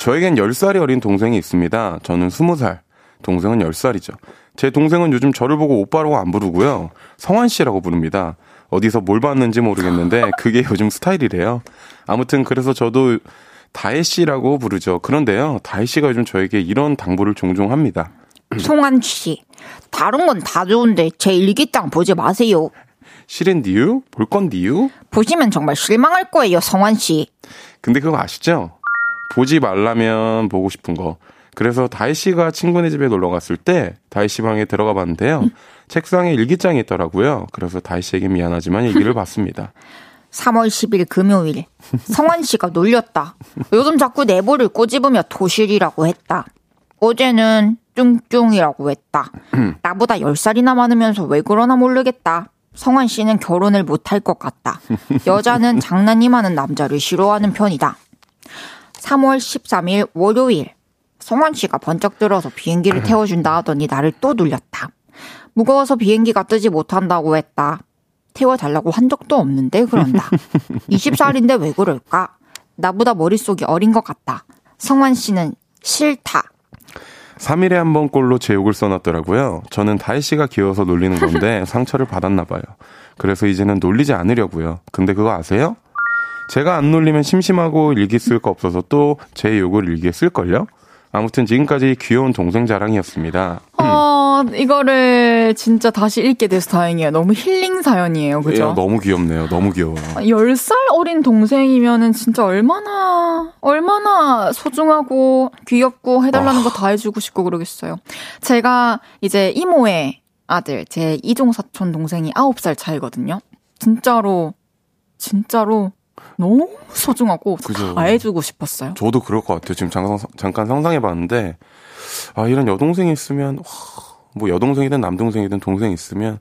저에겐 10살이 어린 동생이 있습니다. 저는 20살, 동생은 10살이죠. 제 동생은 요즘 저를 보고 오빠라고 안 부르고요. 성환 씨라고 부릅니다. 어디서 뭘 봤는지 모르겠는데 그게 요즘 스타일이래요. 아무튼 그래서 저도 다혜 씨라고 부르죠. 그런데요, 다혜 씨가 요즘 저에게 이런 당부를 종종 합니다. 송한 씨, 다른 건 다 좋은데 제 일기장 보지 마세요. 실은디유? 볼 건디유? 보시면 정말 실망할 거예요, 성환 씨. 근데 그거 아시죠? 보지 말라면 보고 싶은 거. 그래서 다희 씨가 친구네 집에 놀러 갔을 때 다희 씨 방에 들어가 봤는데요. 책상에 일기장이 있더라고요. 그래서 다희 씨에게 미안하지만 일기를 봤습니다. 3월 10일 금요일. 성환 씨가 놀렸다. 요즘 자꾸 내보를 꼬집으며 도실이라고 했다. 어제는 뚱뚱이라고 했다. 나보다 10살이나 많으면서 왜 그러나 모르겠다. 성환 씨는 결혼을 못할 것 같다. 여자는 장난이 많은 남자를 싫어하는 편이다. 3월 13일 월요일. 성환 씨가 번쩍 들어서 비행기를 태워준다 하더니 나를 또 놀렸다. 무거워서 비행기가 뜨지 못한다고 했다. 태워달라고 한 적도 없는데 그런다. 20살인데 왜 그럴까? 나보다 머릿속이 어린 것 같다. 성환 씨는 싫다. 3일에 한 번 꼴로 제 욕을 써놨더라고요. 저는 다희 씨가 귀여워서 놀리는 건데 상처를 받았나 봐요. 그래서 이제는 놀리지 않으려고요. 근데 그거 아세요? 제가 안 놀리면 심심하고 일기 쓸 거 없어서 또 제 욕을 일기에 쓸걸요? 아무튼 지금까지 귀여운 동생 자랑이었습니다. 어, 이거를 진짜 다시 읽게 돼서 다행이에요. 너무 힐링 사연이에요. 그죠? 야, 너무 귀엽네요. 너무 귀여워요. 10살 어린 동생이면은 진짜 얼마나, 얼마나 소중하고 귀엽고 해달라는 거다 해주고 싶고 그러겠어요. 제가 이제 이모의 아들, 제 이종 사촌 동생이 9살 차이거든요. 진짜로, 진짜로 너무 소중하고 그죠. 다 해주고 싶었어요. 저도 그럴 것 같아요. 지금 잠깐, 잠깐 상상해봤는데, 아, 이런 여동생이 있으면, 와, 뭐 여동생이든 남동생이든 동생이 있으면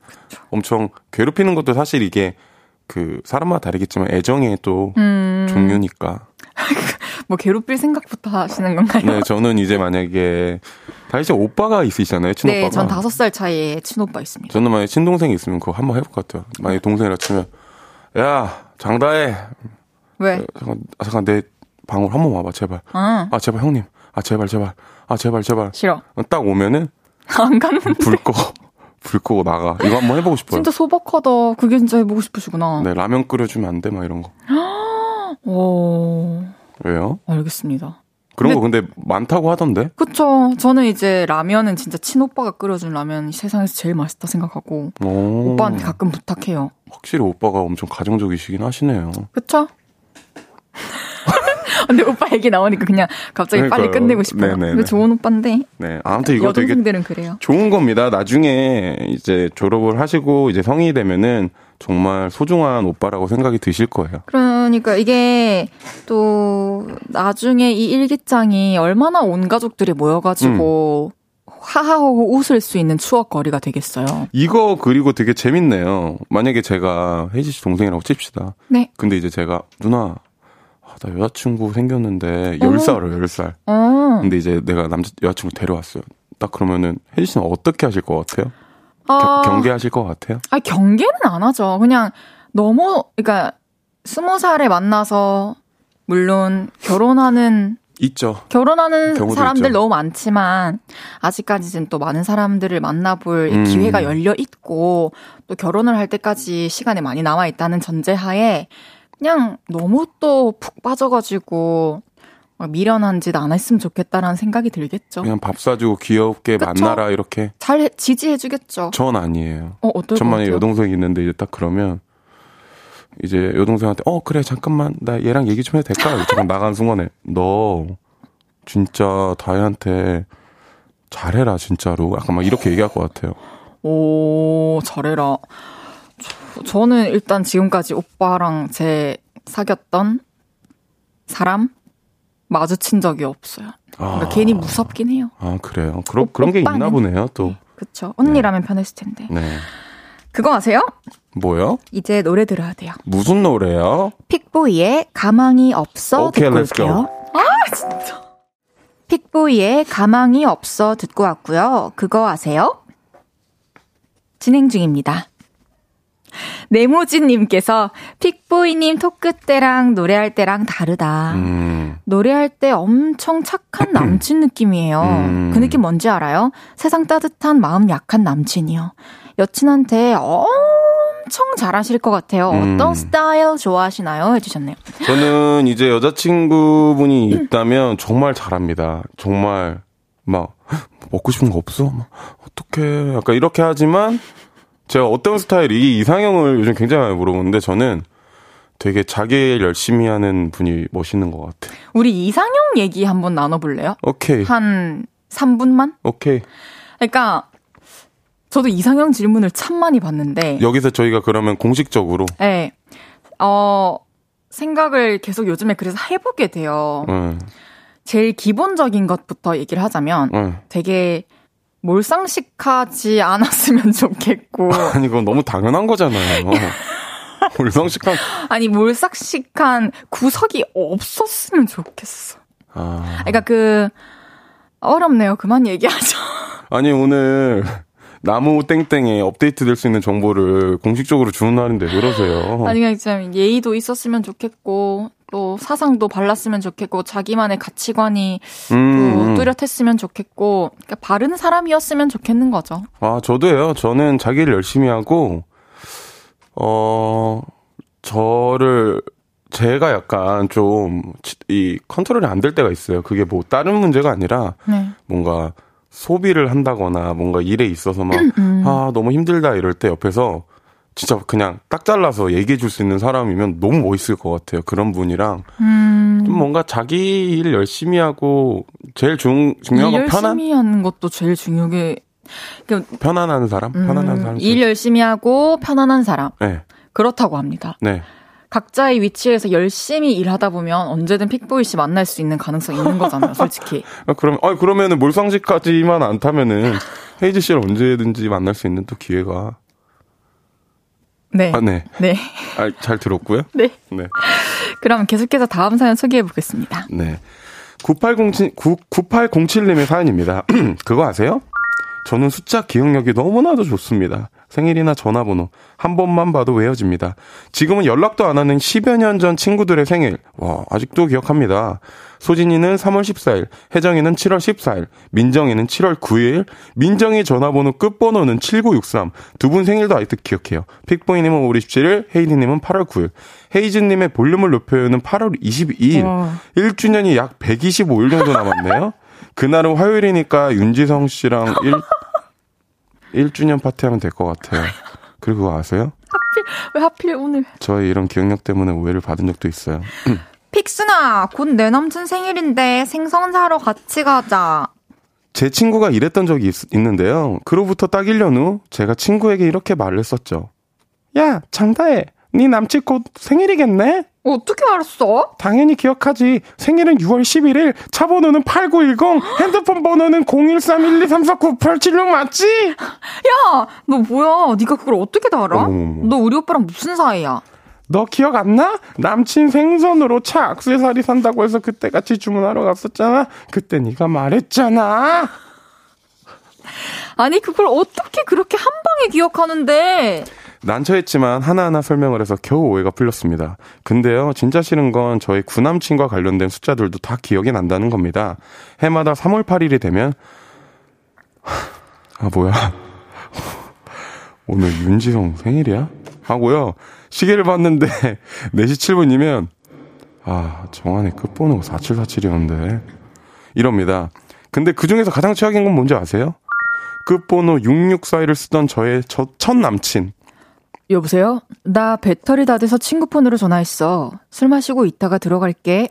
엄청 괴롭히는 것도 사실 이게 그 사람마다 다르겠지만 애정의 또 음, 종류니까. 뭐 괴롭힐 생각부터 하시는 건가요? 네, 저는 이제 만약에 다희 씨 오빠가 있으시잖아요, 친오빠가. 네, 전 다섯 살 차이에 친오빠 있습니다. 저는 만약에 친동생이 있으면 그거 한번 해볼 것 같아요. 만약에 동생이라 치면, 야, 장다혜. 왜? 잠깐, 아, 잠깐 내 방으로 한번 와봐, 제발. 아, 아, 제발 형님. 아, 제발, 제발. 아, 제발, 제발. 싫어. 딱 오면은 안 갔는데. 불 끄고, 불 끄고 나가. 이거 한번 해보고 싶어요. 진짜 소박하다. 그게 진짜 해보고 싶으시구나. 네, 라면 끓여주면 안 돼, 막 이런 거. 오, 왜요? 알겠습니다. 그런 거 근데 많다고 하던데? 그쵸. 저는 이제 라면은 진짜 친오빠가 끓여준 라면이 세상에서 제일 맛있다 생각하고 오, 오빠한테 가끔 부탁해요. 확실히 오빠가 엄청 가정적이시긴 하시네요. 그쵸? 근데 오빠 얘기 나오니까 그냥 갑자기 빨리 그러니까요. 끝내고 싶어요. 네네네. 근데 좋은 오빠인데 네, 아무튼 이거 되게 여동생들은 그래요. 좋은 겁니다. 나중에 이제 졸업을 하시고 이제 성인이 되면은 정말 소중한 오빠라고 생각이 드실 거예요. 그러니까 이게 또 나중에 이 일기장이 얼마나 온 가족들이 모여가지고 음. 하하호호 웃을 수 있는 추억거리가 되겠어요. 이거 그리고 되게 재밌네요. 만약에 제가 혜지 씨 동생이라고 칩시다. 네. 근데 이제 제가 누나 아, 나 여자친구 생겼는데 10살이에요, 10살. 어. 근데 이제 내가 남자 여자친구 데려왔어요. 딱 그러면은 혜지 씨는 어떻게 하실 것 같아요? 겨- 아, 경계하실 것 같아요? 아 경계는 안 하죠. 그냥 너무 그러니까 스무 살에 만나서 물론 결혼하는 있죠. 결혼하는 사람들 있죠. 너무 많지만 아직까지는 또 많은 사람들을 만나볼 음. 기회가 열려 있고 또 결혼을 할 때까지 시간이 많이 남아 있다는 전제하에 그냥 너무 또 푹 빠져가지고 막 미련한 짓 안 했으면 좋겠다라는 생각이 들겠죠. 그냥 밥 사주고 귀엽게 그쵸? 만나라 이렇게. 잘 해- 지지해주겠죠. 전 아니에요. 어 어떨 것전 만약에 같아요? 여동생이 있는데 이제 딱 그러면 이제 여동생한테 어 그래 잠깐만 나 얘랑 얘기 좀 해도 될까? 잠깐 나가는 순간에 너 진짜 다혜한테 잘해라 진짜로 약간 막 이렇게 얘기할 것 같아요. 오, 잘해라. 저, 저는 일단 지금까지 오빠랑 제 사귀었던 사람 마주친 적이 없어요. 그러니까 아. 괜히 무섭긴 해요. 아, 그래요. 그런, 오- 그런 게 있나? 보네요, 또. 그쵸. 언니라면 편했을 텐데. 네. 그거 아세요? 뭐요? 이제 노래 들어야 돼요. 무슨 노래요? 픽보이의 가망이 없어 오케이, 듣고. 올게요. 아, 진짜. 픽보이의 가망이 없어 듣고 왔고요. 그거 아세요? 진행 중입니다. 네모지님께서 픽보이님 토크 때랑 노래할 때랑 다르다. 음, 노래할 때 엄청 착한 남친 느낌이에요. 음. 그 느낌 뭔지 알아요? 세상 따뜻한 마음 약한 남친이요. 여친한테 엄청 잘하실 것 같아요. 음. 어떤 스타일 좋아하시나요? 해주셨네요. 저는 이제 여자친구분이 있다면 정말 잘합니다. 정말, 막, 먹고 싶은 거 없어? 막, 어떡해. 약간 이렇게 하지만, 제가 어떤 스타일 이 이상형을 요즘 굉장히 많이 물어보는데, 저는 되게 자기 일 열심히 하는 분이 멋있는 것 같아요. 우리 이상형 얘기 한번 나눠볼래요? 오케이. 한 3분만? 오케이. 그러니까 저도 이상형 질문을 참 많이 받는데 여기서 저희가 그러면 공식적으로, 네. 어, 생각을 계속 요즘에 그래서 해보게 돼요. 응, 제일 기본적인 것부터 얘기를 하자면 응. 되게 몰상식하지 않았으면 좋겠고 아니, 그건 너무 당연한 거잖아요. 불성식한, 아니 몰상식한 구석이 없었으면 좋겠어. 아. 그러니까 그 어렵네요. 그만 얘기하죠. 아니 오늘 나무 땡땡에 업데이트 될 수 있는 정보를 공식적으로 주는 날인데 왜 그러세요? 아니 그냥 좀 예의도 있었으면 좋겠고 또 사상도 발랐으면 좋겠고 자기만의 가치관이 또 음, 뚜렷했으면 좋겠고 그러니까 바른 사람이었으면 좋겠는 거죠. 아 저도요. 저는 자기 일 열심히 하고 어 저를 제가 약간 좀 이 컨트롤이 안 될 때가 있어요. 그게 뭐 다른 문제가 아니라 네. 뭔가 소비를 한다거나 뭔가 일에 있어서 막 음. 아 너무 힘들다 이럴 때 옆에서 진짜 그냥 딱 잘라서 얘기해 줄 수 있는 사람이면 너무 멋있을 것 같아요. 그런 분이랑 음. 좀 뭔가 자기 일 열심히 하고 제일 중, 중요한 일건 편안 열심히 하는 것도 제일 중요하게 그러니까, 편안한 사람 음, 편안한 사람 일 열심히 하고 편안한 사람 네, 그렇다고 합니다. 네. 각자의 위치에서 열심히 일하다 보면 언제든 픽보이 씨 만날 수 있는 가능성이 있는 거잖아요, 솔직히. 아, 그럼 아 그러면은 몰상식까지만 안 타면은 헤이즈 씨를 언제든지 만날 수 있는 또 기회가 네. 아 네. 네. 아, 잘 들었고요. 네. 네. 그럼 계속해서 다음 사연 소개해 보겠습니다. 네. 9807, 9807님의 사연입니다. 그거 아세요? 저는 숫자 기억력이 너무나도 좋습니다. 생일이나 전화번호 한 번만 봐도 외워집니다. 지금은 연락도 안 하는 10여 년 전 친구들의 생일. 와, 아직도 기억합니다. 소진이는 3월 14일, 혜정이는 7월 14일, 민정이는 7월 9일, 민정이 전화번호 끝번호는 7963. 두 분 생일도 아직도 기억해요. 픽보이님은 5월 27일, 헤이디님은 8월 9일, 헤이즈님의 볼륨을 높여요는 8월 22일. 와. 1주년이 약 125일 정도 남았네요. 그날은 화요일이니까 윤지성 씨랑 1, 1주년 파티 하면 될 것 같아요. 그리고 그거 아세요? 왜 하필 오늘? 저의 이런 기억력 때문에 오해를 받은 적도 있어요. 픽순아, 곧내 남친 생일인데 생선 사러 같이 가자. 제 친구가 이랬던 적이 있, 는데요 그로부터 딱 1년 후 제가 친구에게 이렇게 말을 했었죠. 야, 장다혜, 네 남친 곧 생일이겠네? 어떻게 알았어? 당연히 기억하지. 생일은 6월 11일, 차 번호는 8910, 핸드폰 번호는 01312349876 맞지? 야, 너 뭐야? 네가 그걸 어떻게 다 알아? 어머머머. 너 우리 오빠랑 무슨 사이야? 너 기억 안 나? 남친 생선으로 차 악세사리 산다고 해서 그때 같이 주문하러 갔었잖아. 그때 네가 말했잖아. 아니 그걸 어떻게 그렇게 한 방에 기억하는데? 난처했지만 하나하나 설명을 해서 겨우 오해가 풀렸습니다. 근데요, 진짜 싫은 건 저희 구남친과 관련된 숫자들도 다 기억이 난다는 겁니다. 해마다 3월 8일이 되면 아 뭐야? 오늘 윤지성 생일이야? 하고요. 시계를 봤는데 4시 7분이면 아 정한의 끝번호가 4747이었는데 이럽니다. 근데 그 중에서 가장 최악인 건 뭔지 아세요? 끝번호 6641을 쓰던 저의 저, 첫 남친. 여보세요? 나 배터리 다 돼서 친구 폰으로 전화했어. 술 마시고 이따가 들어갈게.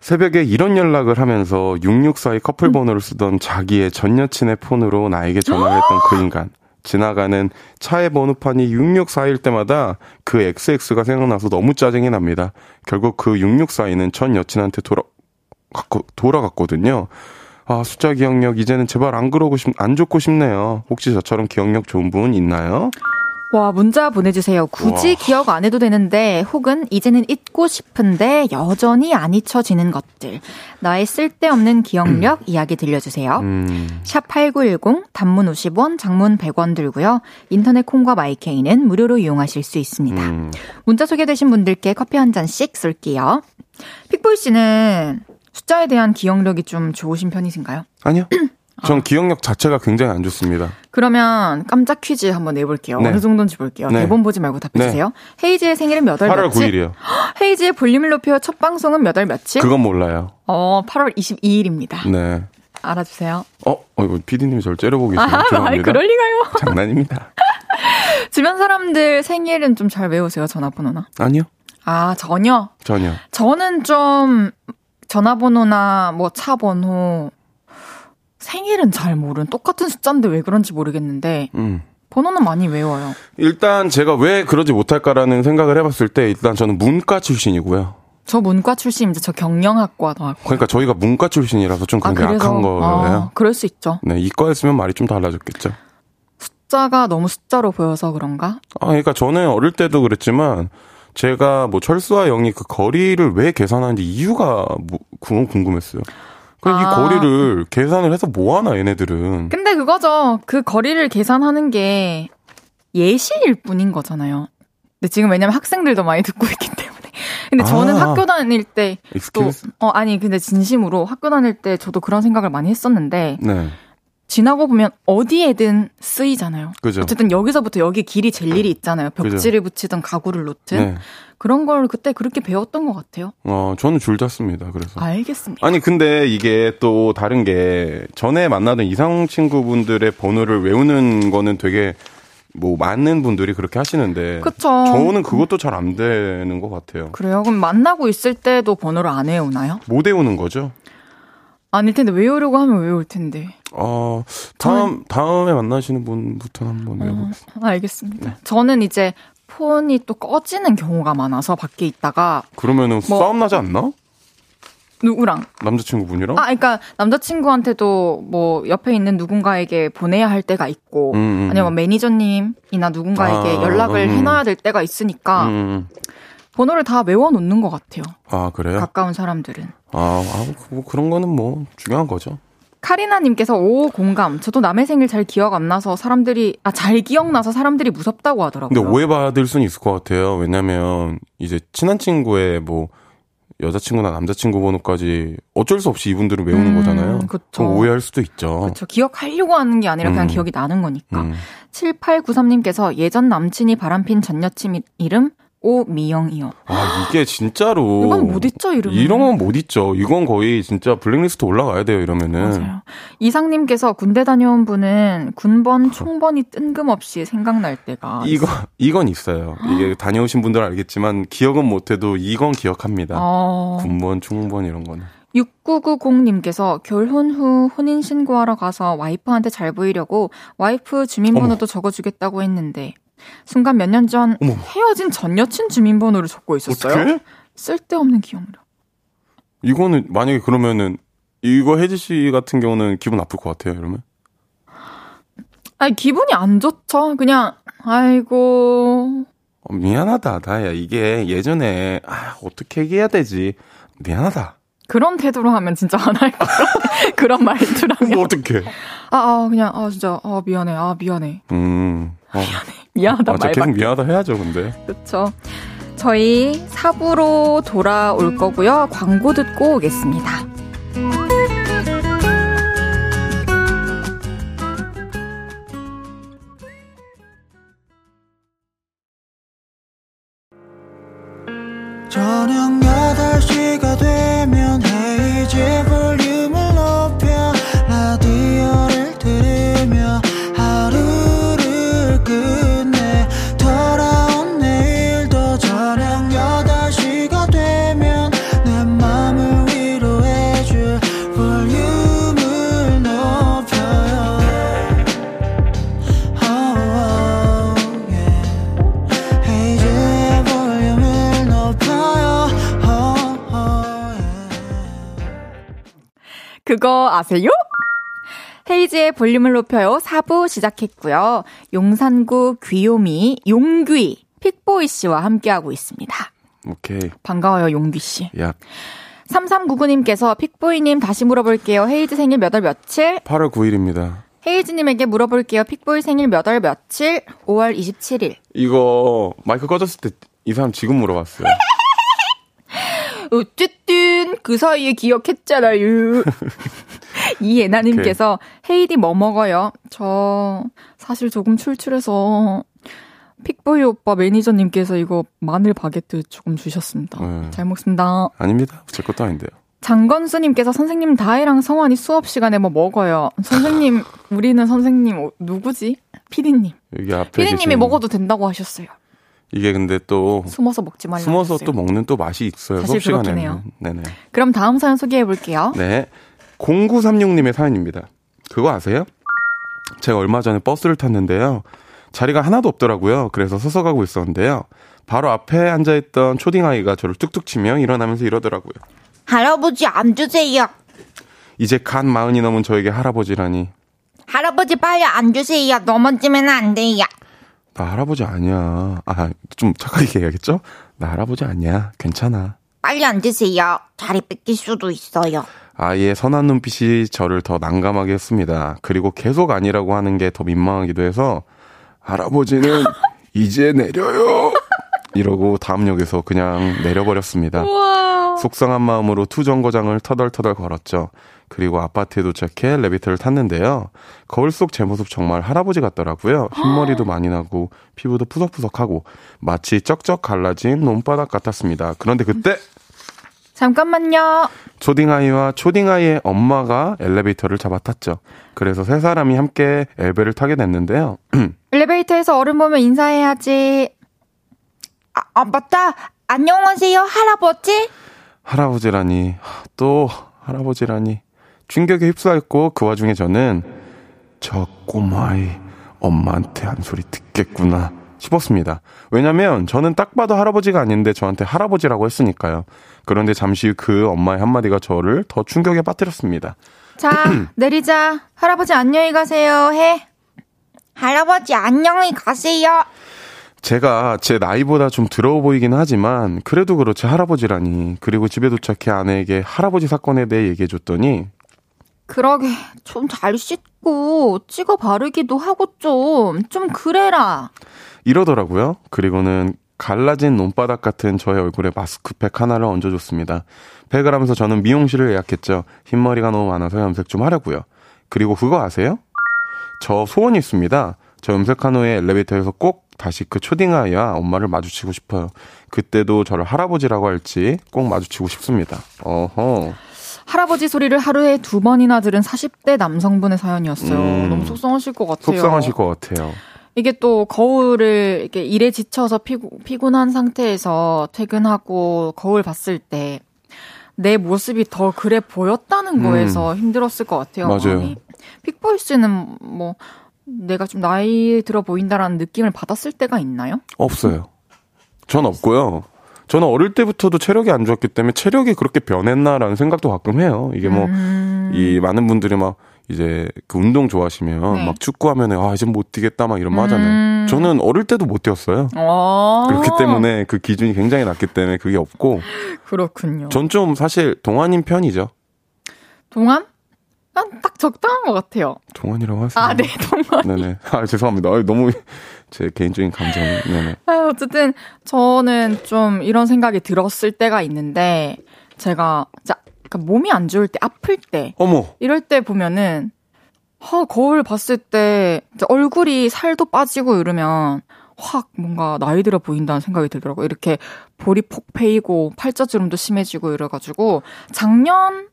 새벽에 이런 연락을 하면서 6642 커플 번호를 쓰던 자기의 전 여친의 폰으로 나에게 전화를 했던 그 인간. 지나가는 차의 번호판이 6642일 때마다 그 XX가 생각나서 너무 짜증이 납니다. 결국 그 6642는 전 여친한테 돌아, 돌아갔거든요. 아, 숫자 기억력 이제는 제발 안 그러고 싶, 안 좋고 싶네요. 혹시 저처럼 기억력 좋은 분 있나요? 와, 문자 보내주세요. 굳이 와. 기억 안 해도 되는데, 혹은 이제는 잊고 싶은데, 여전히 안 잊혀지는 것들. 나의 쓸데없는 기억력 음. 이야기 들려주세요. 음. 샵8910, 단문 50원, 장문 100원 들고요. 인터넷 콩과 마이케이는 무료로 이용하실 수 있습니다. 음. 문자 소개되신 분들께 커피 한 잔씩 쏠게요. 픽보이 씨는 숫자에 대한 기억력이 좀 좋으신 편이신가요? 아니요. 전 아. 기억력 자체가 굉장히 안 좋습니다. 그러면 깜짝 퀴즈 한번 내볼게요. 네. 어느 정도인지 볼게요. 네. 대본 보지 말고 답해주세요. 네. 헤이지의 생일은 몇월 8월 며칠? 9일이요. 헤이지의 볼륨을 높여 첫 방송은 몇월 며칠? 그건 몰라요. 어, 8월 22일입니다. 네. 알아주세요. 어, 어 이거 피디님이 저를 째려보고 계시네요. 아, 죄송합니다. 그럴 리가요. 장난입니다. 주변 사람들 생일은 좀 잘 외우세요, 전화번호나? 아니요. 아, 전혀? 전혀. 저는 좀 전화번호나 뭐 차번호, 생일은 잘 모르는 똑같은 숫자인데 왜 그런지 모르겠는데 음. 번호는 많이 외워요. 일단 제가 왜 그러지 못할까라는 생각을 해봤을 때 일단 저는 문과 출신이고요. 저 문과 출신인데 저 경영학과 나왔고. 그러니까 저희가 문과 출신이라서 좀 굉장히 아, 약한 거예요. 아, 그럴 수 있죠. 네, 이과였으면 말이 좀 달라졌겠죠. 숫자가 너무 숫자로 보여서 그런가? 아, 그러니까 저는 어릴 때도 그랬지만 제가 뭐 철수와 영이 그 거리를 왜 계산하는지 이유가 뭐, 궁금했어요. 그럼 아. 이 거리를 계산을 해서 뭐 하나 얘네들은. 근데 그거죠. 그 거리를 계산하는 게 예시일 뿐인 거잖아요. 근데 지금 왜냐면 학생들도 많이 듣고 있기 때문에. 근데 저는 아. 학교 다닐 때 또 어 아니 근데 진심으로 학교 다닐 때 저도 그런 생각을 많이 했었는데 네. 지나고 보면 어디에든 쓰이잖아요. 그죠. 어쨌든 여기서부터 여기 길이 젤 일이 있잖아요. 벽지를 그죠. 붙이든 가구를 놓든. 네. 그런 걸 그때 그렇게 배웠던 것 같아요. 어, 저는 줄 잤습니다. 그래서. 알겠습니다. 아니, 근데 이게 또 다른 게 전에 만나던 이상 친구분들의 번호를 외우는 거는 되게 뭐 많은 분들이 그렇게 하시는데 그쵸. 저는 그것도 잘 안 되는 것 같아요. 그래요? 그럼 만나고 있을 때도 번호를 안 외우나요? 못 외우는 거죠. 아닐 텐데 외우려고 하면 외울 텐데. 어 다음 저는... 다음에 만나시는 분부터 한번 어, 외워보겠습니다. 어, 알겠습니다. 네. 저는 이제 폰이 또 꺼지는 경우가 많아서 밖에 있다가 그러면은 뭐, 싸움 나지 않나? 누구랑? 남자친구분이랑? 아, 그러니까 남자친구한테도 뭐 옆에 있는 누군가에게 보내야 할 때가 있고 음, 음, 아니면 뭐 매니저님이나 누구가에게 아, 연락을 음, 음. 해놔야 될 때가 있으니까 음, 음. 번호를 다 외워 놓는 것 같아요. 아 그래요? 가까운 사람들은. 아, 아뭐 그런 거는 뭐 중요한 거죠. 카리나님께서 오 공감. 저도 남의 생일 잘 기억 안 나서 사람들이 아 잘 기억나서 사람들이 무섭다고 하더라고요. 근데 오해받을 수는 있을 것 같아요. 왜냐면 이제 친한 친구의 뭐 여자친구나 남자친구 번호까지 어쩔 수 없이 이분들은 외우는 음, 거잖아요. 그쵸. 오해할 수도 있죠. 그렇죠. 기억하려고 하는 게 아니라 그냥 음. 기억이 나는 거니까. 음. 7893님께서 예전 남친이 바람핀 전 여친 이름 오미영이요. 아 이게 진짜로 이건 못 잊죠 이러면. 이런 건 못 잊죠. 이건 거의 진짜 블랙리스트 올라가야 돼요 이러면은. 맞아요. 이상님께서 군대 다녀온 분은 군번 총번이 뜬금없이 생각날 때가. 이거 이건 있어요. 이게 다녀오신 분들은 알겠지만 기억은 못해도 이건 기억합니다. 어... 군번 총번 이런 거는. 6990님께서 결혼 후 혼인 신고하러 가서 와이프한테 잘 보이려고 와이프 주민번호도 어머. 적어주겠다고 했는데 순간 몇 년 전 헤어진 전 여친 주민번호를 적고 있었어요. 어떡해? 쓸데없는 기억력. 이거는 만약에 그러면은 이거 혜지 씨 같은 경우는 기분 나쁠 것 같아요. 이러면. 아니 기분이 안 좋죠. 그냥 아이고. 어, 미안하다, 다야. 이게 예전에 아 어떻게 얘기해야 되지? 미안하다. 그런 태도로 하면 진짜 안 할 거야. 그런 말투라면. 뭐 어떻게? 아, 아, 그냥, 아, 진짜, 아, 미안해, 아, 미안해. 음. 어. 미안해. 미안하다, 아, 말 계속 미안하다 해야죠, 근데. 그쵸. 저희 4부로 돌아올 거고요. 광고 듣고 오겠습니다. 그거 아세요? 헤이즈의 볼륨을 높여요. 4부 시작했고요. 용산구 귀요미 용귀 픽보이 씨와 함께하고 있습니다. 오케이. 반가워요, 용귀 씨. 야, 3399님께서 픽보이님 다시 물어볼게요. 헤이즈 생일 몇 월 며칠? 8월 9일입니다. 헤이즈님에게 물어볼게요. 픽보이 생일 몇 월 며칠? 5월 27일. 이거 마이크 꺼졌을 때 이 사람 지금 물어봤어요. 어쨌든 그 사이에 기억했잖아요. 이예나님께서 헤이디 뭐 먹어요? 저 사실 조금 출출해서 픽보이 오빠 매니저님께서 이거 마늘 바게트 조금 주셨습니다. 네. 잘 먹습니다. 아닙니다. 제 것도 아닌데요. 장건수님께서 선생님 다혜랑 성환이 수업 시간에 뭐 먹어요? 선생님 우리는 선생님 어, 누구지? 피디님. 여기 앞에 피디님이 계신- 먹어도 된다고 하셨어요. 이게 근데 또 숨어서 먹지 말라고 숨어서 했어요. 또 먹는 또 맛이 있어요. 사실 수업 그렇긴 시간에는. 해요. 네네. 그럼 다음 사연 소개해 볼게요. 네. 0936님의 사연입니다. 그거 아세요? 제가 얼마 전에 버스를 탔는데요. 자리가 하나도 없더라고요. 그래서 서서 가고 있었는데요. 바로 앞에 앉아 있던 초딩 아이가 저를 뚝뚝 치며 일어나면서 이러더라고요. 할아버지 앉으세요. 이제 간 마흔이 넘은 저에게 할아버지라니. 할아버지 빨리 앉으세요. 넘어지면 안 돼요. 나 할아버지 아니야. 아, 좀 착하게 해야겠죠? 나 할아버지 아니야. 괜찮아. 빨리 앉으세요. 자리 뺏길 수도 있어요. 아이의 선한 눈빛이 저를 더 난감하게 했습니다. 그리고 계속 아니라고 하는 게 더 민망하기도 해서 할아버지는 이제 내려요. 이러고 다음 역에서 그냥 내려버렸습니다. 속상한 마음으로 두 정거장을 터덜터덜 걸었죠. 그리고 아파트에 도착해 엘리베이터를 탔는데요. 거울 속 제 모습 정말 할아버지 같더라고요. 흰머리도 많이 나고 피부도 푸석푸석하고 마치 쩍쩍 갈라진 논바닥 같았습니다. 그런데 그때 잠깐만요. 초딩아이와 초딩아이의 엄마가 엘리베이터를 잡아 탔죠. 그래서 세 사람이 함께 엘베를 타게 됐는데요. 엘리베이터에서 어른 보면 인사해야지. 아, 아, 맞다. 안녕하세요, 할아버지. 할아버지라니, 또 할아버지라니. 충격에 휩싸였고 그 와중에 저는 저 꼬마아이 엄마한테 한 소리 듣겠구나 싶었습니다. 왜냐면 저는 딱 봐도 할아버지가 아닌데 저한테 할아버지라고 했으니까요. 그런데 잠시 후 그 엄마의 한마디가 저를 더 충격에 빠뜨렸습니다. 자, 내리자. 할아버지 안녕히 가세요. 해. 할아버지 안녕히 가세요. 제가 제 나이보다 좀 더러워 보이긴 하지만 그래도 그렇지 할아버지라니 그리고 집에 도착해 아내에게 할아버지 사건에 대해 얘기해 줬더니 그러게 좀 잘 씻고 찍어 바르기도 하고 좀좀 그래라. 이러더라고요. 그리고는 갈라진 논바닥 같은 저의 얼굴에 마스크팩 하나를 얹어줬습니다. 팩을 하면서 저는 미용실을 예약했죠. 흰머리가 너무 많아서 염색 좀 하려고요. 그리고 그거 아세요? 저 소원이 있습니다. 저 염색한 후에 엘리베이터에서 꼭 다시 그 초딩 아이와 엄마를 마주치고 싶어요. 그때도 저를 할아버지라고 할지 꼭 마주치고 싶습니다. 어허. 할아버지 소리를 하루에 두 번이나 들은 40대 남성분의 사연이었어요. 음. 너무 속상하실 것 같아요. 속상하실 것 같아요. 이게 또 거울을 이렇게 일에 지쳐서 피고, 피곤한 상태에서 퇴근하고 거울 봤을 때 내 모습이 더 그래 보였다는 거에서 힘들었을 것 같아요. 음. 맞아요. 아니, 픽보이 씨는 뭐 내가 좀 나이 들어 보인다라는 느낌을 받았을 때가 있나요? 없어요. 전 없고요. 저는 어릴 때부터도 체력이 안 좋았기 때문에 체력이 그렇게 변했나라는 생각도 가끔 해요. 이게 뭐, 이 많은 분들이 막 이제 그 운동 좋아하시면 음. 네. 막 축구하면 아, 이제 못 뛰겠다 막 이런 말 하잖아요. 음. 저는 어릴 때도 못 뛰었어요. 어. 그렇기 때문에 그 기준이 굉장히 낮기 때문에 그게 없고 그렇군요. 전 좀 사실 동안인 편이죠. 동안? 난딱 적당한 것 같아요. 동안이라고 하세요. 아, 네, 동안. 네네. 아, 죄송합니다. 아, 너무 제 개인적인 감정. 네네. 아, 어쨌든 저는 좀 이런 생각이 들었을 때가 있는데 제가 자 그러니까 몸이 안 좋을 때 아플 때 어머. 이럴 때 보면은 하, 거울 봤을 때 얼굴이 살도 빠지고 이러면 확 뭔가 나이 들어 보인다는 생각이 들더라고요. 이렇게 볼이 폭 패이고 팔자주름도 심해지고 이래가지고 작년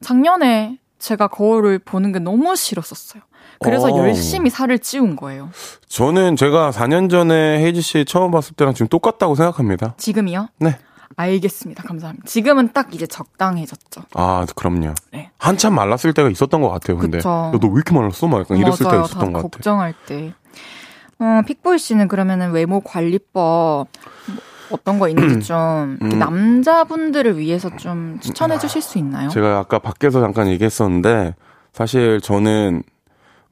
작년에 제가 거울을 보는 게 너무 싫었었어요. 그래서 어. 열심히 살을 찌운 거예요. 저는 제가 4년 전에 헤이지 씨 처음 봤을 때랑 지금 똑같다고 생각합니다. 지금이요? 네. 알겠습니다. 감사합니다. 지금은 딱 이제 적당해졌죠. 아, 그럼요. 네. 한참 말랐을 때가 있었던 것 같아요, 근데. 너 왜 이렇게 말랐어? 막 약간 이랬을. 때가 있었던 다것 같아요. 걱정할 때. 어, 픽보이 씨는 그러면은 외모 관리법 뭐 어떤 거 있는지 좀 이렇게 음. 남자분들을 위해서 좀 추천해 주실 수 있나요? 제가 아까 밖에서 잠깐 얘기했었는데 사실 저는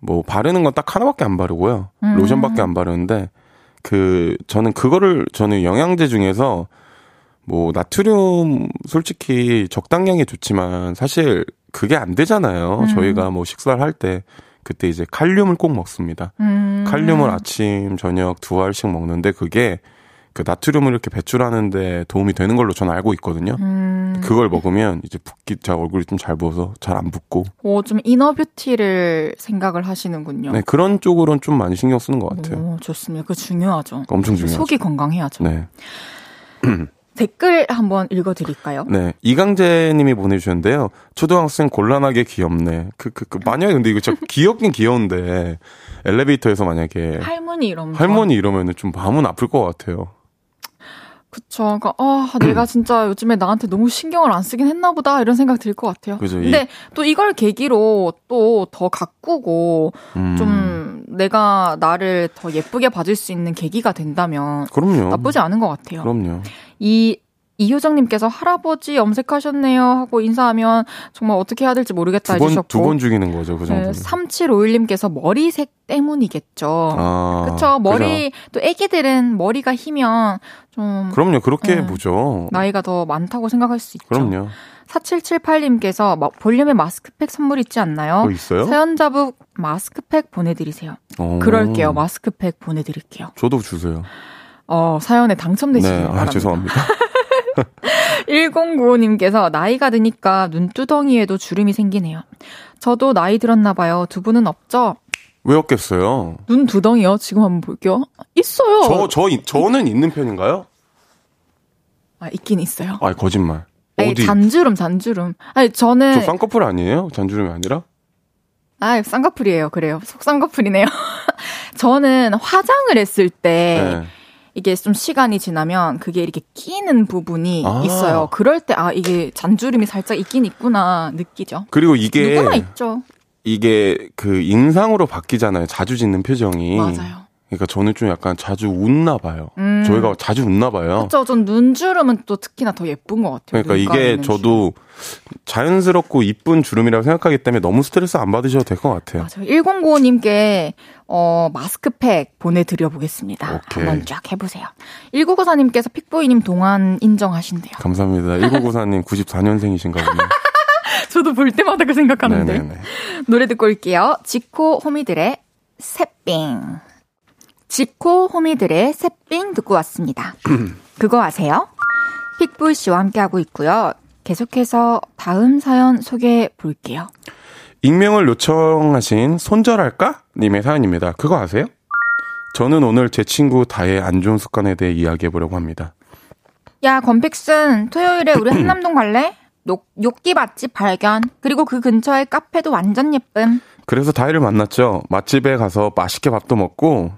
뭐 바르는 건 딱 하나밖에 안 바르고요. 음. 로션밖에 안 바르는데 그 저는 그거를 저는 영양제 중에서 뭐 나트륨 솔직히 적당량이 좋지만 사실 그게 안 되잖아요. 음. 저희가 뭐 식사를 할 때 그때 이제 칼륨을 꼭 먹습니다. 음. 칼륨을 아침, 저녁 두 알씩 먹는데 그게 그 나트륨을 이렇게 배출하는데 도움이 되는 걸로 저는 알고 있거든요. 음. 그걸 먹으면 이제 붓기, 제 얼굴이 좀 잘 부어서 잘 안 붓고. 오, 좀 이너 뷰티를 생각을 하시는군요. 네, 그런 쪽으로는 좀 많이 신경 쓰는 것 같아요. 오, 좋습니다. 그거 중요하죠. 엄청 중요하죠. 속이 건강해야죠. 네. 댓글 한번 읽어드릴까요? 네. 이강재 님이 보내주셨는데요. 초등학생 곤란하게 귀엽네. 그, 그, 그, 만약에 근데 이거 진짜 귀엽긴 귀여운데, 엘리베이터에서 만약에 할머니 이러면 할머니 이러면은 좀 마음은 아플 것 같아요. 그쵸. 그러니까 아 내가 진짜 요즘에 나한테 너무 신경을 안 쓰긴 했나 보다 이런 생각 들 것 같아요. 그죠. 이- 근데 또 이걸 계기로 또 더 가꾸고 음. 좀 내가 나를 더 예쁘게 봐줄 수 있는 계기가 된다면 그럼요. 나쁘지 않은 것 같아요. 그럼요. 이 이효정님께서 할아버지 염색하셨네요 하고 인사하면 정말 어떻게 해야 될지 모르겠다 두 번, 해주셨고 두 번 죽이는 거죠, 그 정도는. 네, 3751님께서 머리색 때문이겠죠. 아. 그쵸. 머리, 또 애기들은 머리가 희면 좀 그럼요. 그렇게 네. 보죠. 나이가 더 많다고 생각할 수 있죠. 그럼요. 4778님께서 볼륨에 마스크팩 선물 있지 않나요? 뭐 있어요? 사연자분 마스크팩 보내드리세요. 어. 그럴게요. 마스크팩 보내드릴게요. 저도 주세요. 어, 사연에 당첨되시길 네. 바랍니다. 아, 죄송합니다. 1095님께서 나이가 드니까 눈두덩이에도 주름이 생기네요. 저도 나이 들었나 봐요. 두 분은 없죠? 왜 없겠어요? 눈두덩이요? 지금 한번 볼게요. 있어요. 저, 저, 이- 저는 있는 편인가요? 아, 있긴 있어요. 아, 거짓말. 아니, 어디? 잔주름, 잔주름. 아니, 저는. 저 쌍꺼풀 아니에요? 잔주름이 아니라? 아, 쌍꺼풀이에요. 그래요. 속 쌍꺼풀이네요. 저는 화장을 했을 때 네. 이게 좀 시간이 지나면 그게 이렇게 끼는 부분이 아. 있어요. 그럴 때 아, 이게 잔주름이 살짝 있긴 있구나 느끼죠. 그리고 이게, 누구나 있죠. 이게 그 인상으로 바뀌잖아요. 자주 짓는 표정이. 맞아요. 그러니까 저는 좀 약간 자주 웃나 봐요. 음. 저희가 자주 웃나 봐요. 그렇죠. 전 눈주름은 또 특히나 더 예쁜 것 같아요. 그러니까 이게 저도 자연스럽고 이쁜 주름이라고 생각하기 때문에 너무 스트레스 안 받으셔도 될 것 같아요. 맞아요. 1095님께 어, 마스크팩 보내드려 보겠습니다. 오케이. 한번 쫙 해보세요. 1994님께서 픽보이님 동안 인정하신대요. 감사합니다. 1994님 94년생이신가 보네요. 저도 볼 때마다 그 생각하는데. 네네네. 노래 듣고 올게요. 지코 호미들의 새삥. 지코 호미들의 새삥 듣고 왔습니다. 그거 아세요? 픽보이 씨와 함께하고 있고요. 계속해서 다음 사연 소개해 볼게요. 익명을 요청하신 손절할까? 님의 사연입니다. 그거 아세요? 저는 오늘 제 친구 다의 안 좋은 습관에 대해 이야기해 보려고 합니다. 야, 건픽슨, 토요일에 우리 한남동 갈래? 욕, 욕기 맛집 발견. 그리고 그 근처에 카페도 완전 예쁨. 그래서 다혜를 만났죠. 맛집에 가서 맛있게 밥도 먹고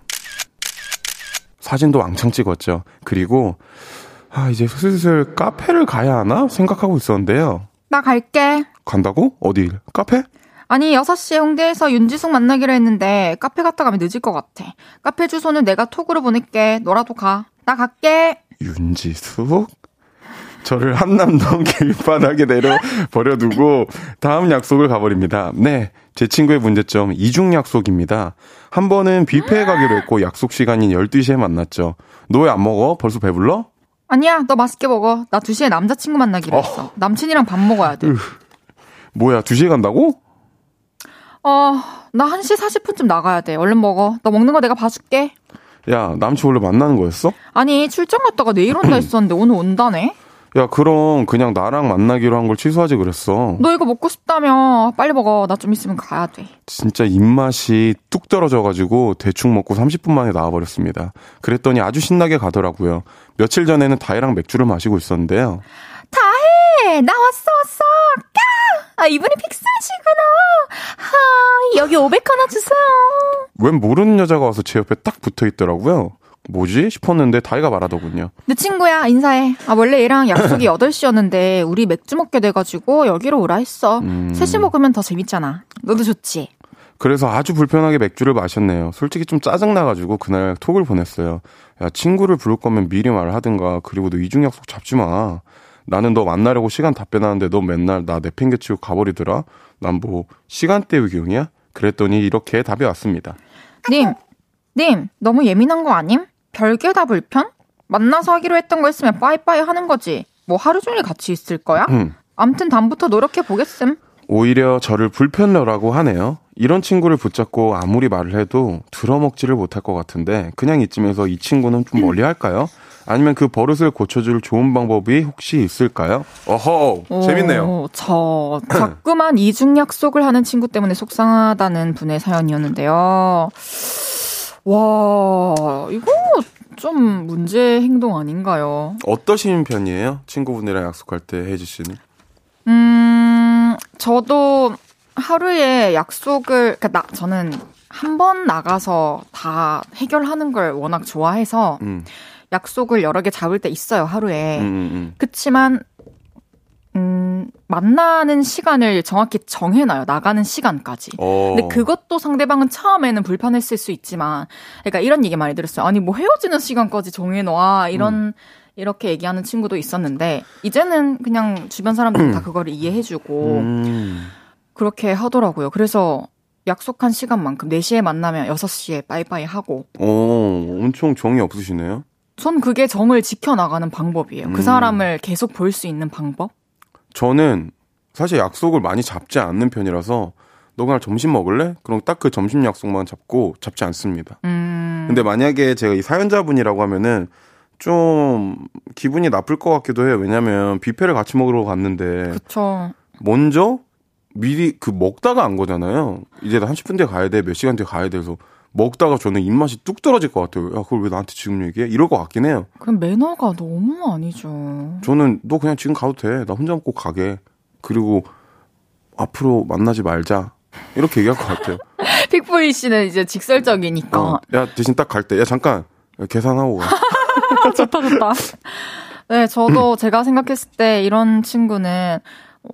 사진도 왕창 찍었죠. 그리고 아 이제 슬슬 카페를 가야 하나 생각하고 있었는데요. 나 갈게. 간다고? 어디? 카페? 아니, 6시에 홍대에서 윤지숙 만나기로 했는데 카페 갔다 가면 늦을 것 같아. 카페 주소는 내가 톡으로 보낼게. 너라도 가. 나 갈게. 윤지숙? 저를 한남동 길바닥에 내려 버려두고 다음 약속을 가버립니다. 네, 제 친구의 문제점 이중 약속입니다. 한 번은 뷔페에 가기로 했고 약속 시간인 12시에 만났죠. 너 왜 안 먹어? 벌써 배불러? 아니야, 너 맛있게 먹어. 나 2시에 남자친구 만나기로 했어. 남친이랑 밥 먹어야 돼. 뭐야, 2시에 간다고? 어, 나 1시 40분쯤 나가야 돼. 얼른 먹어. 너 먹는 거 내가 봐줄게. 야, 남친 원래 만나는 거였어? 아니, 출장 갔다가 내일 온다 했었는데 오늘 온다네? 야, 그럼 그냥 나랑 만나기로 한 걸 취소하지 그랬어. 너 이거 먹고 싶다며. 빨리 먹어. 나 좀 있으면 가야 돼. 진짜 입맛이 뚝 떨어져가지고 대충 먹고 30분 만에 나와버렸습니다. 그랬더니 아주 신나게 가더라고요. 며칠 전에는 다혜랑 맥주를 마시고 있었는데요. 다혜! 나 왔어, 왔어! 까! 아, 이분이 픽사시구나. 하, 여기 500 하나 주세요. 웬 모르는 여자가 와서 제 옆에 딱 붙어 있더라고요. 뭐지? 싶었는데 다혜가 말하더군요. 내 친구야, 인사해. 아, 원래 얘랑 약속이 8시였는데, 우리 맥주 먹게 돼가지고, 여기로 오라 했어. 음. 셋이 먹으면 더 재밌잖아. 너도 좋지? 그래서 아주 불편하게 맥주를 마셨네요. 솔직히 좀 짜증나가지고 그날 톡을 보냈어요. 야, 친구를 부를 거면 미리 말을 하든가. 그리고 너 이중 약속 잡지 마. 나는 너 만나려고 시간 다 빼놨는데 너 맨날 나 내팽개치고 가버리더라. 난 뭐 시간 때우기용이야? 그랬더니 이렇게 답이 왔습니다. 님, 님, 너무 예민한 거 아님? 별게 다 불편? 만나서 하기로 했던 거 있으면 빠이빠이 하는 거지. 뭐 하루 종일 같이 있을 거야? 음. 암튼 다음부터 노력해 보겠음. 오히려 저를 불편러라고 하네요. 이런 친구를 붙잡고 아무리 말을 해도 들어먹지를 못할 것 같은데 그냥 이쯤에서 이 친구는 좀 멀리 할까요? 아니면 그 버릇을 고쳐줄 좋은 방법이 혹시 있을까요? 어허, 재밌네요. 오, 저 자꾸만 이중 약속을 하는 친구 때문에 속상하다는 분의 사연이었는데요. 와, 이거 좀 문제 행동 아닌가요? 어떠신 편이에요? 친구분이랑 약속할 때 혜지 씨는? 음, 저도 하루에 약속을, 그니까 나, 저는 한 번 나가서 다 해결하는 걸 워낙 좋아해서 음, 약속을 여러 개 잡을 때 있어요, 하루에. 음, 음. 그치만, 음, 만나는 시간을 정확히 정해놔요. 나가는 시간까지. 어. 근데 그것도 상대방은 처음에는 불편했을 수 있지만, 그러니까 이런 얘기 많이 들었어요. 아니, 뭐 헤어지는 시간까지 정해놔. 이런, 음. 이렇게 얘기하는 친구도 있었는데, 이제는 그냥 주변 사람들이 다 그걸 이해해주고, 음. 그렇게 하더라고요. 그래서 약속한 시간만큼 4시에 만나면 6시에 빠이빠이 하고, 어, 엄청 정이 없으시네요. 전 그게 정을 지켜나가는 방법이에요. 음. 그 사람을 계속 볼 수 있는 방법? 저는 사실 약속을 많이 잡지 않는 편이라서 너 그날 점심 먹을래? 그럼 딱 그 점심 약속만 잡고 잡지 않습니다. 음. 근데 만약에 제가 이 사연자분이라고 하면은 좀 기분이 나쁠 것 같기도 해요. 왜냐면 뷔페를 같이 먹으러 갔는데 그쵸. 먼저 미리 그 먹다가 안 거잖아요. 이제 나 30분 뒤에 가야 돼. 몇 시간 뒤에 가야 돼서 먹다가 저는 입맛이 뚝 떨어질 것 같아요. 야, 그걸 왜 나한테 지금 얘기해? 이럴 것 같긴 해요. 그럼 매너가 너무 아니죠. 저는 너 그냥 지금 가도 돼. 나 혼자 먹고 가게. 그리고 앞으로 만나지 말자. 이렇게 얘기할 것 같아요. 픽보이 씨는 이제 직설적이니까. 어, 야, 대신 딱 갈 때, 야, 잠깐. 야, 계산하고 가. 좋다, 좋다. 네, 저도 제가 생각했을 때 이런 친구는,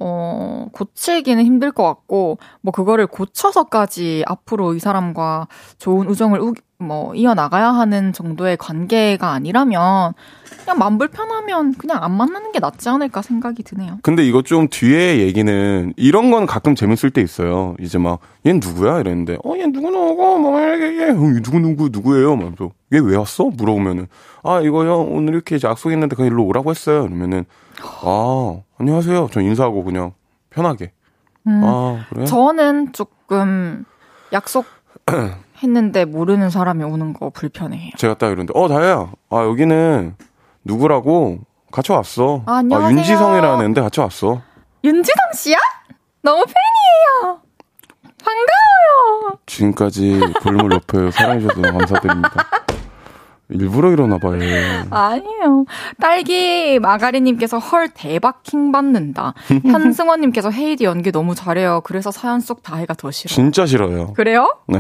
어, 고치기는 힘들 것 같고, 뭐, 그거를 고쳐서까지 앞으로 이 사람과 좋은 우정을 우, 뭐, 이어나가야 하는 정도의 관계가 아니라면, 그냥 맘 불편하면 그냥 안 만나는 게 낫지 않을까 생각이 드네요. 근데 이거 좀 뒤에 얘기는, 이런 건 가끔 재밌을 때 있어요. 이제 막, 얜 누구야? 이랬는데, 어, 얘 누구누구, 뭐, 얘, 얘, 누구 누구, 누구예요? 막, 얘왜 왔어? 물어보면은, 아, 이거 형, 오늘 이렇게 약속했는데 그냥 일로 오라고 했어요. 그러면은, 아, 안녕하세요. 저 인사하고 그냥, 편하게. 음, 아, 그래? 저는 조금 약속 했는데 모르는 사람이 오는 거 불편해해요. 제가 딱 이러는데, 어, 다혜야. 아, 여기는 누구라고 같이 왔어. 아, 안녕하세요. 윤지성이라는데 같이 왔어. 윤지성 씨야? 너무 팬이에요. 반가워요. 지금까지 볼륨을 높여요. 사랑해주셔서 감사드립니다. 일부러 이러나 봐요. 아니에요. 딸기 마가리님께서 헐 대박 킹 받는다. 현승원님께서 헤이디 연기 너무 잘해요. 그래서 사연 속 다혜가 더 싫어. 진짜 싫어요. 그래요? 네.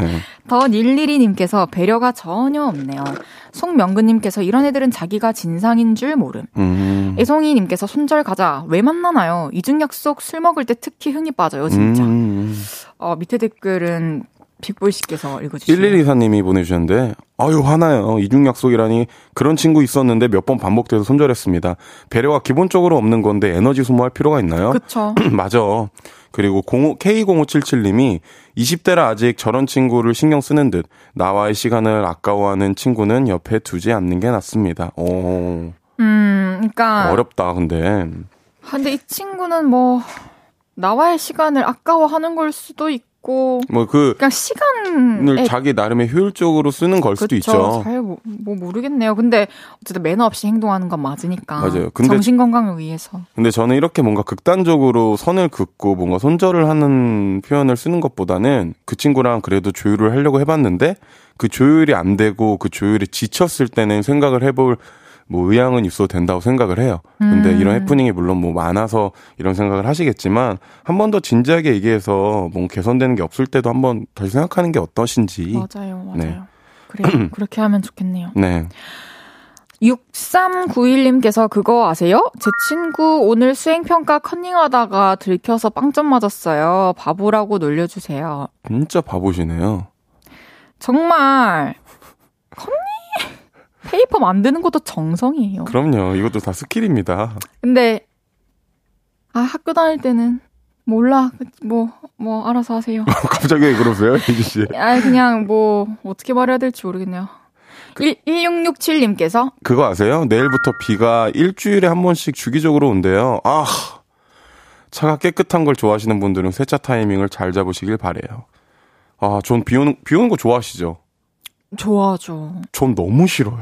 더 닐리리님께서 배려가 전혀 없네요. 송명근님께서 이런 애들은 자기가 진상인 줄 모름. 음. 애송이님께서 손절 가자. 왜 만나나요? 이중 약속 술 먹을 때 특히 흥이 빠져요, 진짜. 음. 어, 밑에 댓글은 빅보이 씨께서 읽어주시죠. 1124님이 보내주셨는데, 아유, 화나요. 이중 약속이라니. 그런 친구 있었는데 몇 번 반복돼서 손절했습니다. 배려가 기본적으로 없는 건데 에너지 소모할 필요가 있나요? 그쵸. 맞아. 그리고 05, K0577님이 20대라 아직 저런 친구를 신경 쓰는 듯 나와의 시간을 아까워하는 친구는 옆에 두지 않는 게 낫습니다. 오, 음, 그러니까 어렵다, 근데. 아, 근데 이 친구는 뭐 나와의 시간을 아까워하는 걸 수도 있고 뭐 그, 그냥 시간을 을 자기 나름의 효율적으로 쓰는 걸 수도 있죠. 잘 뭐, 뭐 모르겠네요. 근데 어쨌든 매너 없이 행동하는 건 맞으니까. 맞아요. 근데- 정신 건강을 위해서. 근데 저는 이렇게 뭔가 극단적으로 선을 긋고 뭔가 손절을 하는 표현을 쓰는 것보다는 그 친구랑 그래도 조율을 하려고 해봤는데 그 조율이 안 되고 그 조율이 지쳤을 때는 생각을 해볼 뭐 의향은 있어도 된다고 생각을 해요. 근데 음. 이런 해프닝이 물론 뭐 많아서 이런 생각을 하시겠지만 한 번 더 진지하게 얘기해서 뭔 개선되는 게 없을 때도 한번더 생각하는 게 어떠신지. 맞아요, 맞아요. 네. 그래요. 그렇게 하면 좋겠네요. 네. 6391님께서 그거 아세요? 제 친구 오늘 수행평가 컨닝하다가 들켜서 빵점 맞았어요. 바보라고 놀려주세요. 진짜 바보시네요. 정말, 컨닝? 페이퍼 만드는 것도 정성이에요. 그럼요. 이것도 다 skill입니다. 근데, 아, 학교 다닐 때는, 몰라. 뭐, 뭐, 알아서 하세요. 갑자기 왜 그러세요, 헤이즈 씨? 아, 그냥 뭐, 어떻게 말해야 될지 모르겠네요. 1, 1667님께서 그거 아세요? 내일부터 비가 일주일에 한 번씩 주기적으로 온대요. 아, 차가 깨끗한 걸 좋아하시는 분들은 세차 타이밍을 잘 잡으시길 바래요. 아, 전비 오는, 비 오는 거 좋아하시죠? 좋아하죠. 전 너무 싫어요.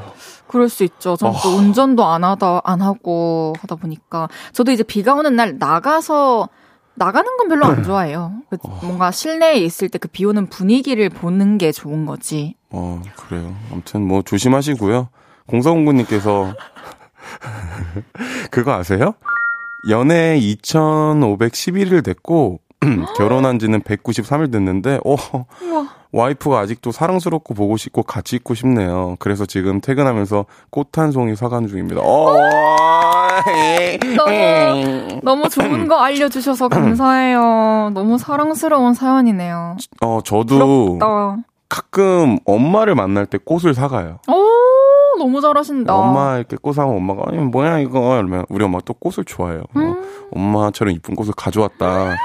그럴 수 있죠. 전또 어. 운전도 안 하다, 안 하고 하다 보니까. 저도 이제 비가 오는 날 나가서, 나가는 건 별로 안 좋아해요. 그 뭔가 실내에 있을 때 그 비 오는 분위기를 보는 게 좋은 거지. 어, 그래요. 아무튼 뭐 조심하시고요. 공사공구님께서 그거 아세요? 연애 2,511일 됐고 결혼한 지는 193일 됐는데 어, 우와. 와이프가 아직도 사랑스럽고 보고 싶고 같이 있고 싶네요. 그래서 지금 퇴근하면서 꽃 한 송이 사간 중입니다. 어, 너무, 너무 좋은 거 알려주셔서 감사해요. 너무 사랑스러운 사연이네요. 어, 저도 부럽다. 가끔 엄마를 만날 때 꽃을 사가요. 오, 너무 잘하신다. 엄마 이렇게 꽃 사면 엄마가 아니 뭐야 이거 이러면 우리 엄마 또 꽃을 좋아해요. 어, 음. 엄마처럼 이쁜 꽃을 가져왔다.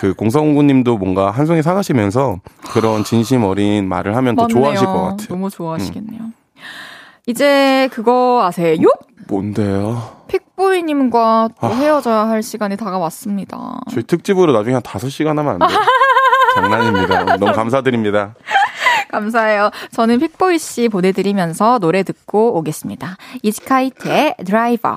그 공사공구님도 뭔가 한 송이 사가시면서 그런 진심 어린 말을 하면 더 맞네요. 좋아하실 것 같아요. 음. 너무 좋아하시겠네요. 이제 그거 아세요? 뭔데요? 픽보이님과 또 아. 헤어져야 할 시간이 다가왔습니다. 저희 특집으로 나중에 한 5시간 하면 안 돼요? 장난입니다. 너무 감사드립니다. 감사해요. 저는 픽보이 씨 보내드리면서 노래 듣고 오겠습니다. 이지카이트의 드라이버.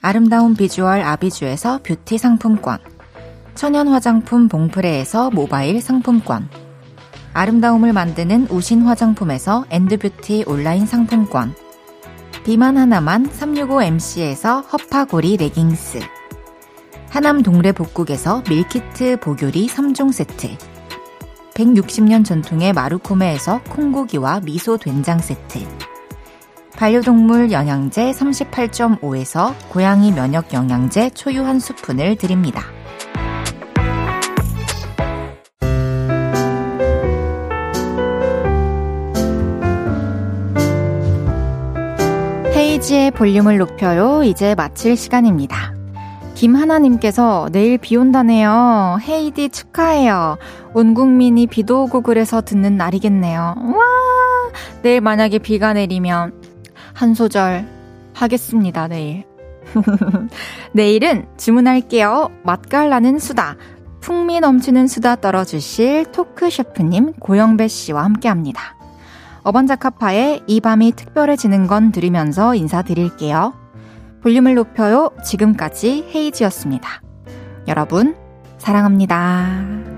아름다운 비주얼 아비주에서 뷰티 상품권. 천연 화장품 봉프레에서 모바일 상품권. 아름다움을 만드는 우신 화장품에서 엔드뷰티 온라인 상품권. 비만 하나만 365MC에서 허파고리 레깅스. 하남 동래 복국에서 밀키트 복요리 3종 세트. 160년 전통의 마루코메에서 콩고기와 미소 된장 세트. 반려동물 영양제 38.5에서 고양이 면역 영양제 초유 한 스푼을 드립니다. 헤이지의 볼륨을 높여요. 이제 마칠 시간입니다. 김하나님께서 내일 비 온다네요. 헤이디 축하해요. 온 국민이 비도 오고 그래서 듣는 날이겠네요. 와! 내일 만약에 비가 내리면 한 소절 하겠습니다, 내일. 내일은 주문할게요. 맛깔나는 수다. 풍미 넘치는 수다 떨어주실 토크 셰프님 고영배 씨와 함께 합니다. 어반자카파의 이 밤이 특별해지는 건 들으면서 인사드릴게요. 볼륨을 높여요. 지금까지 헤이지였습니다. 여러분, 사랑합니다.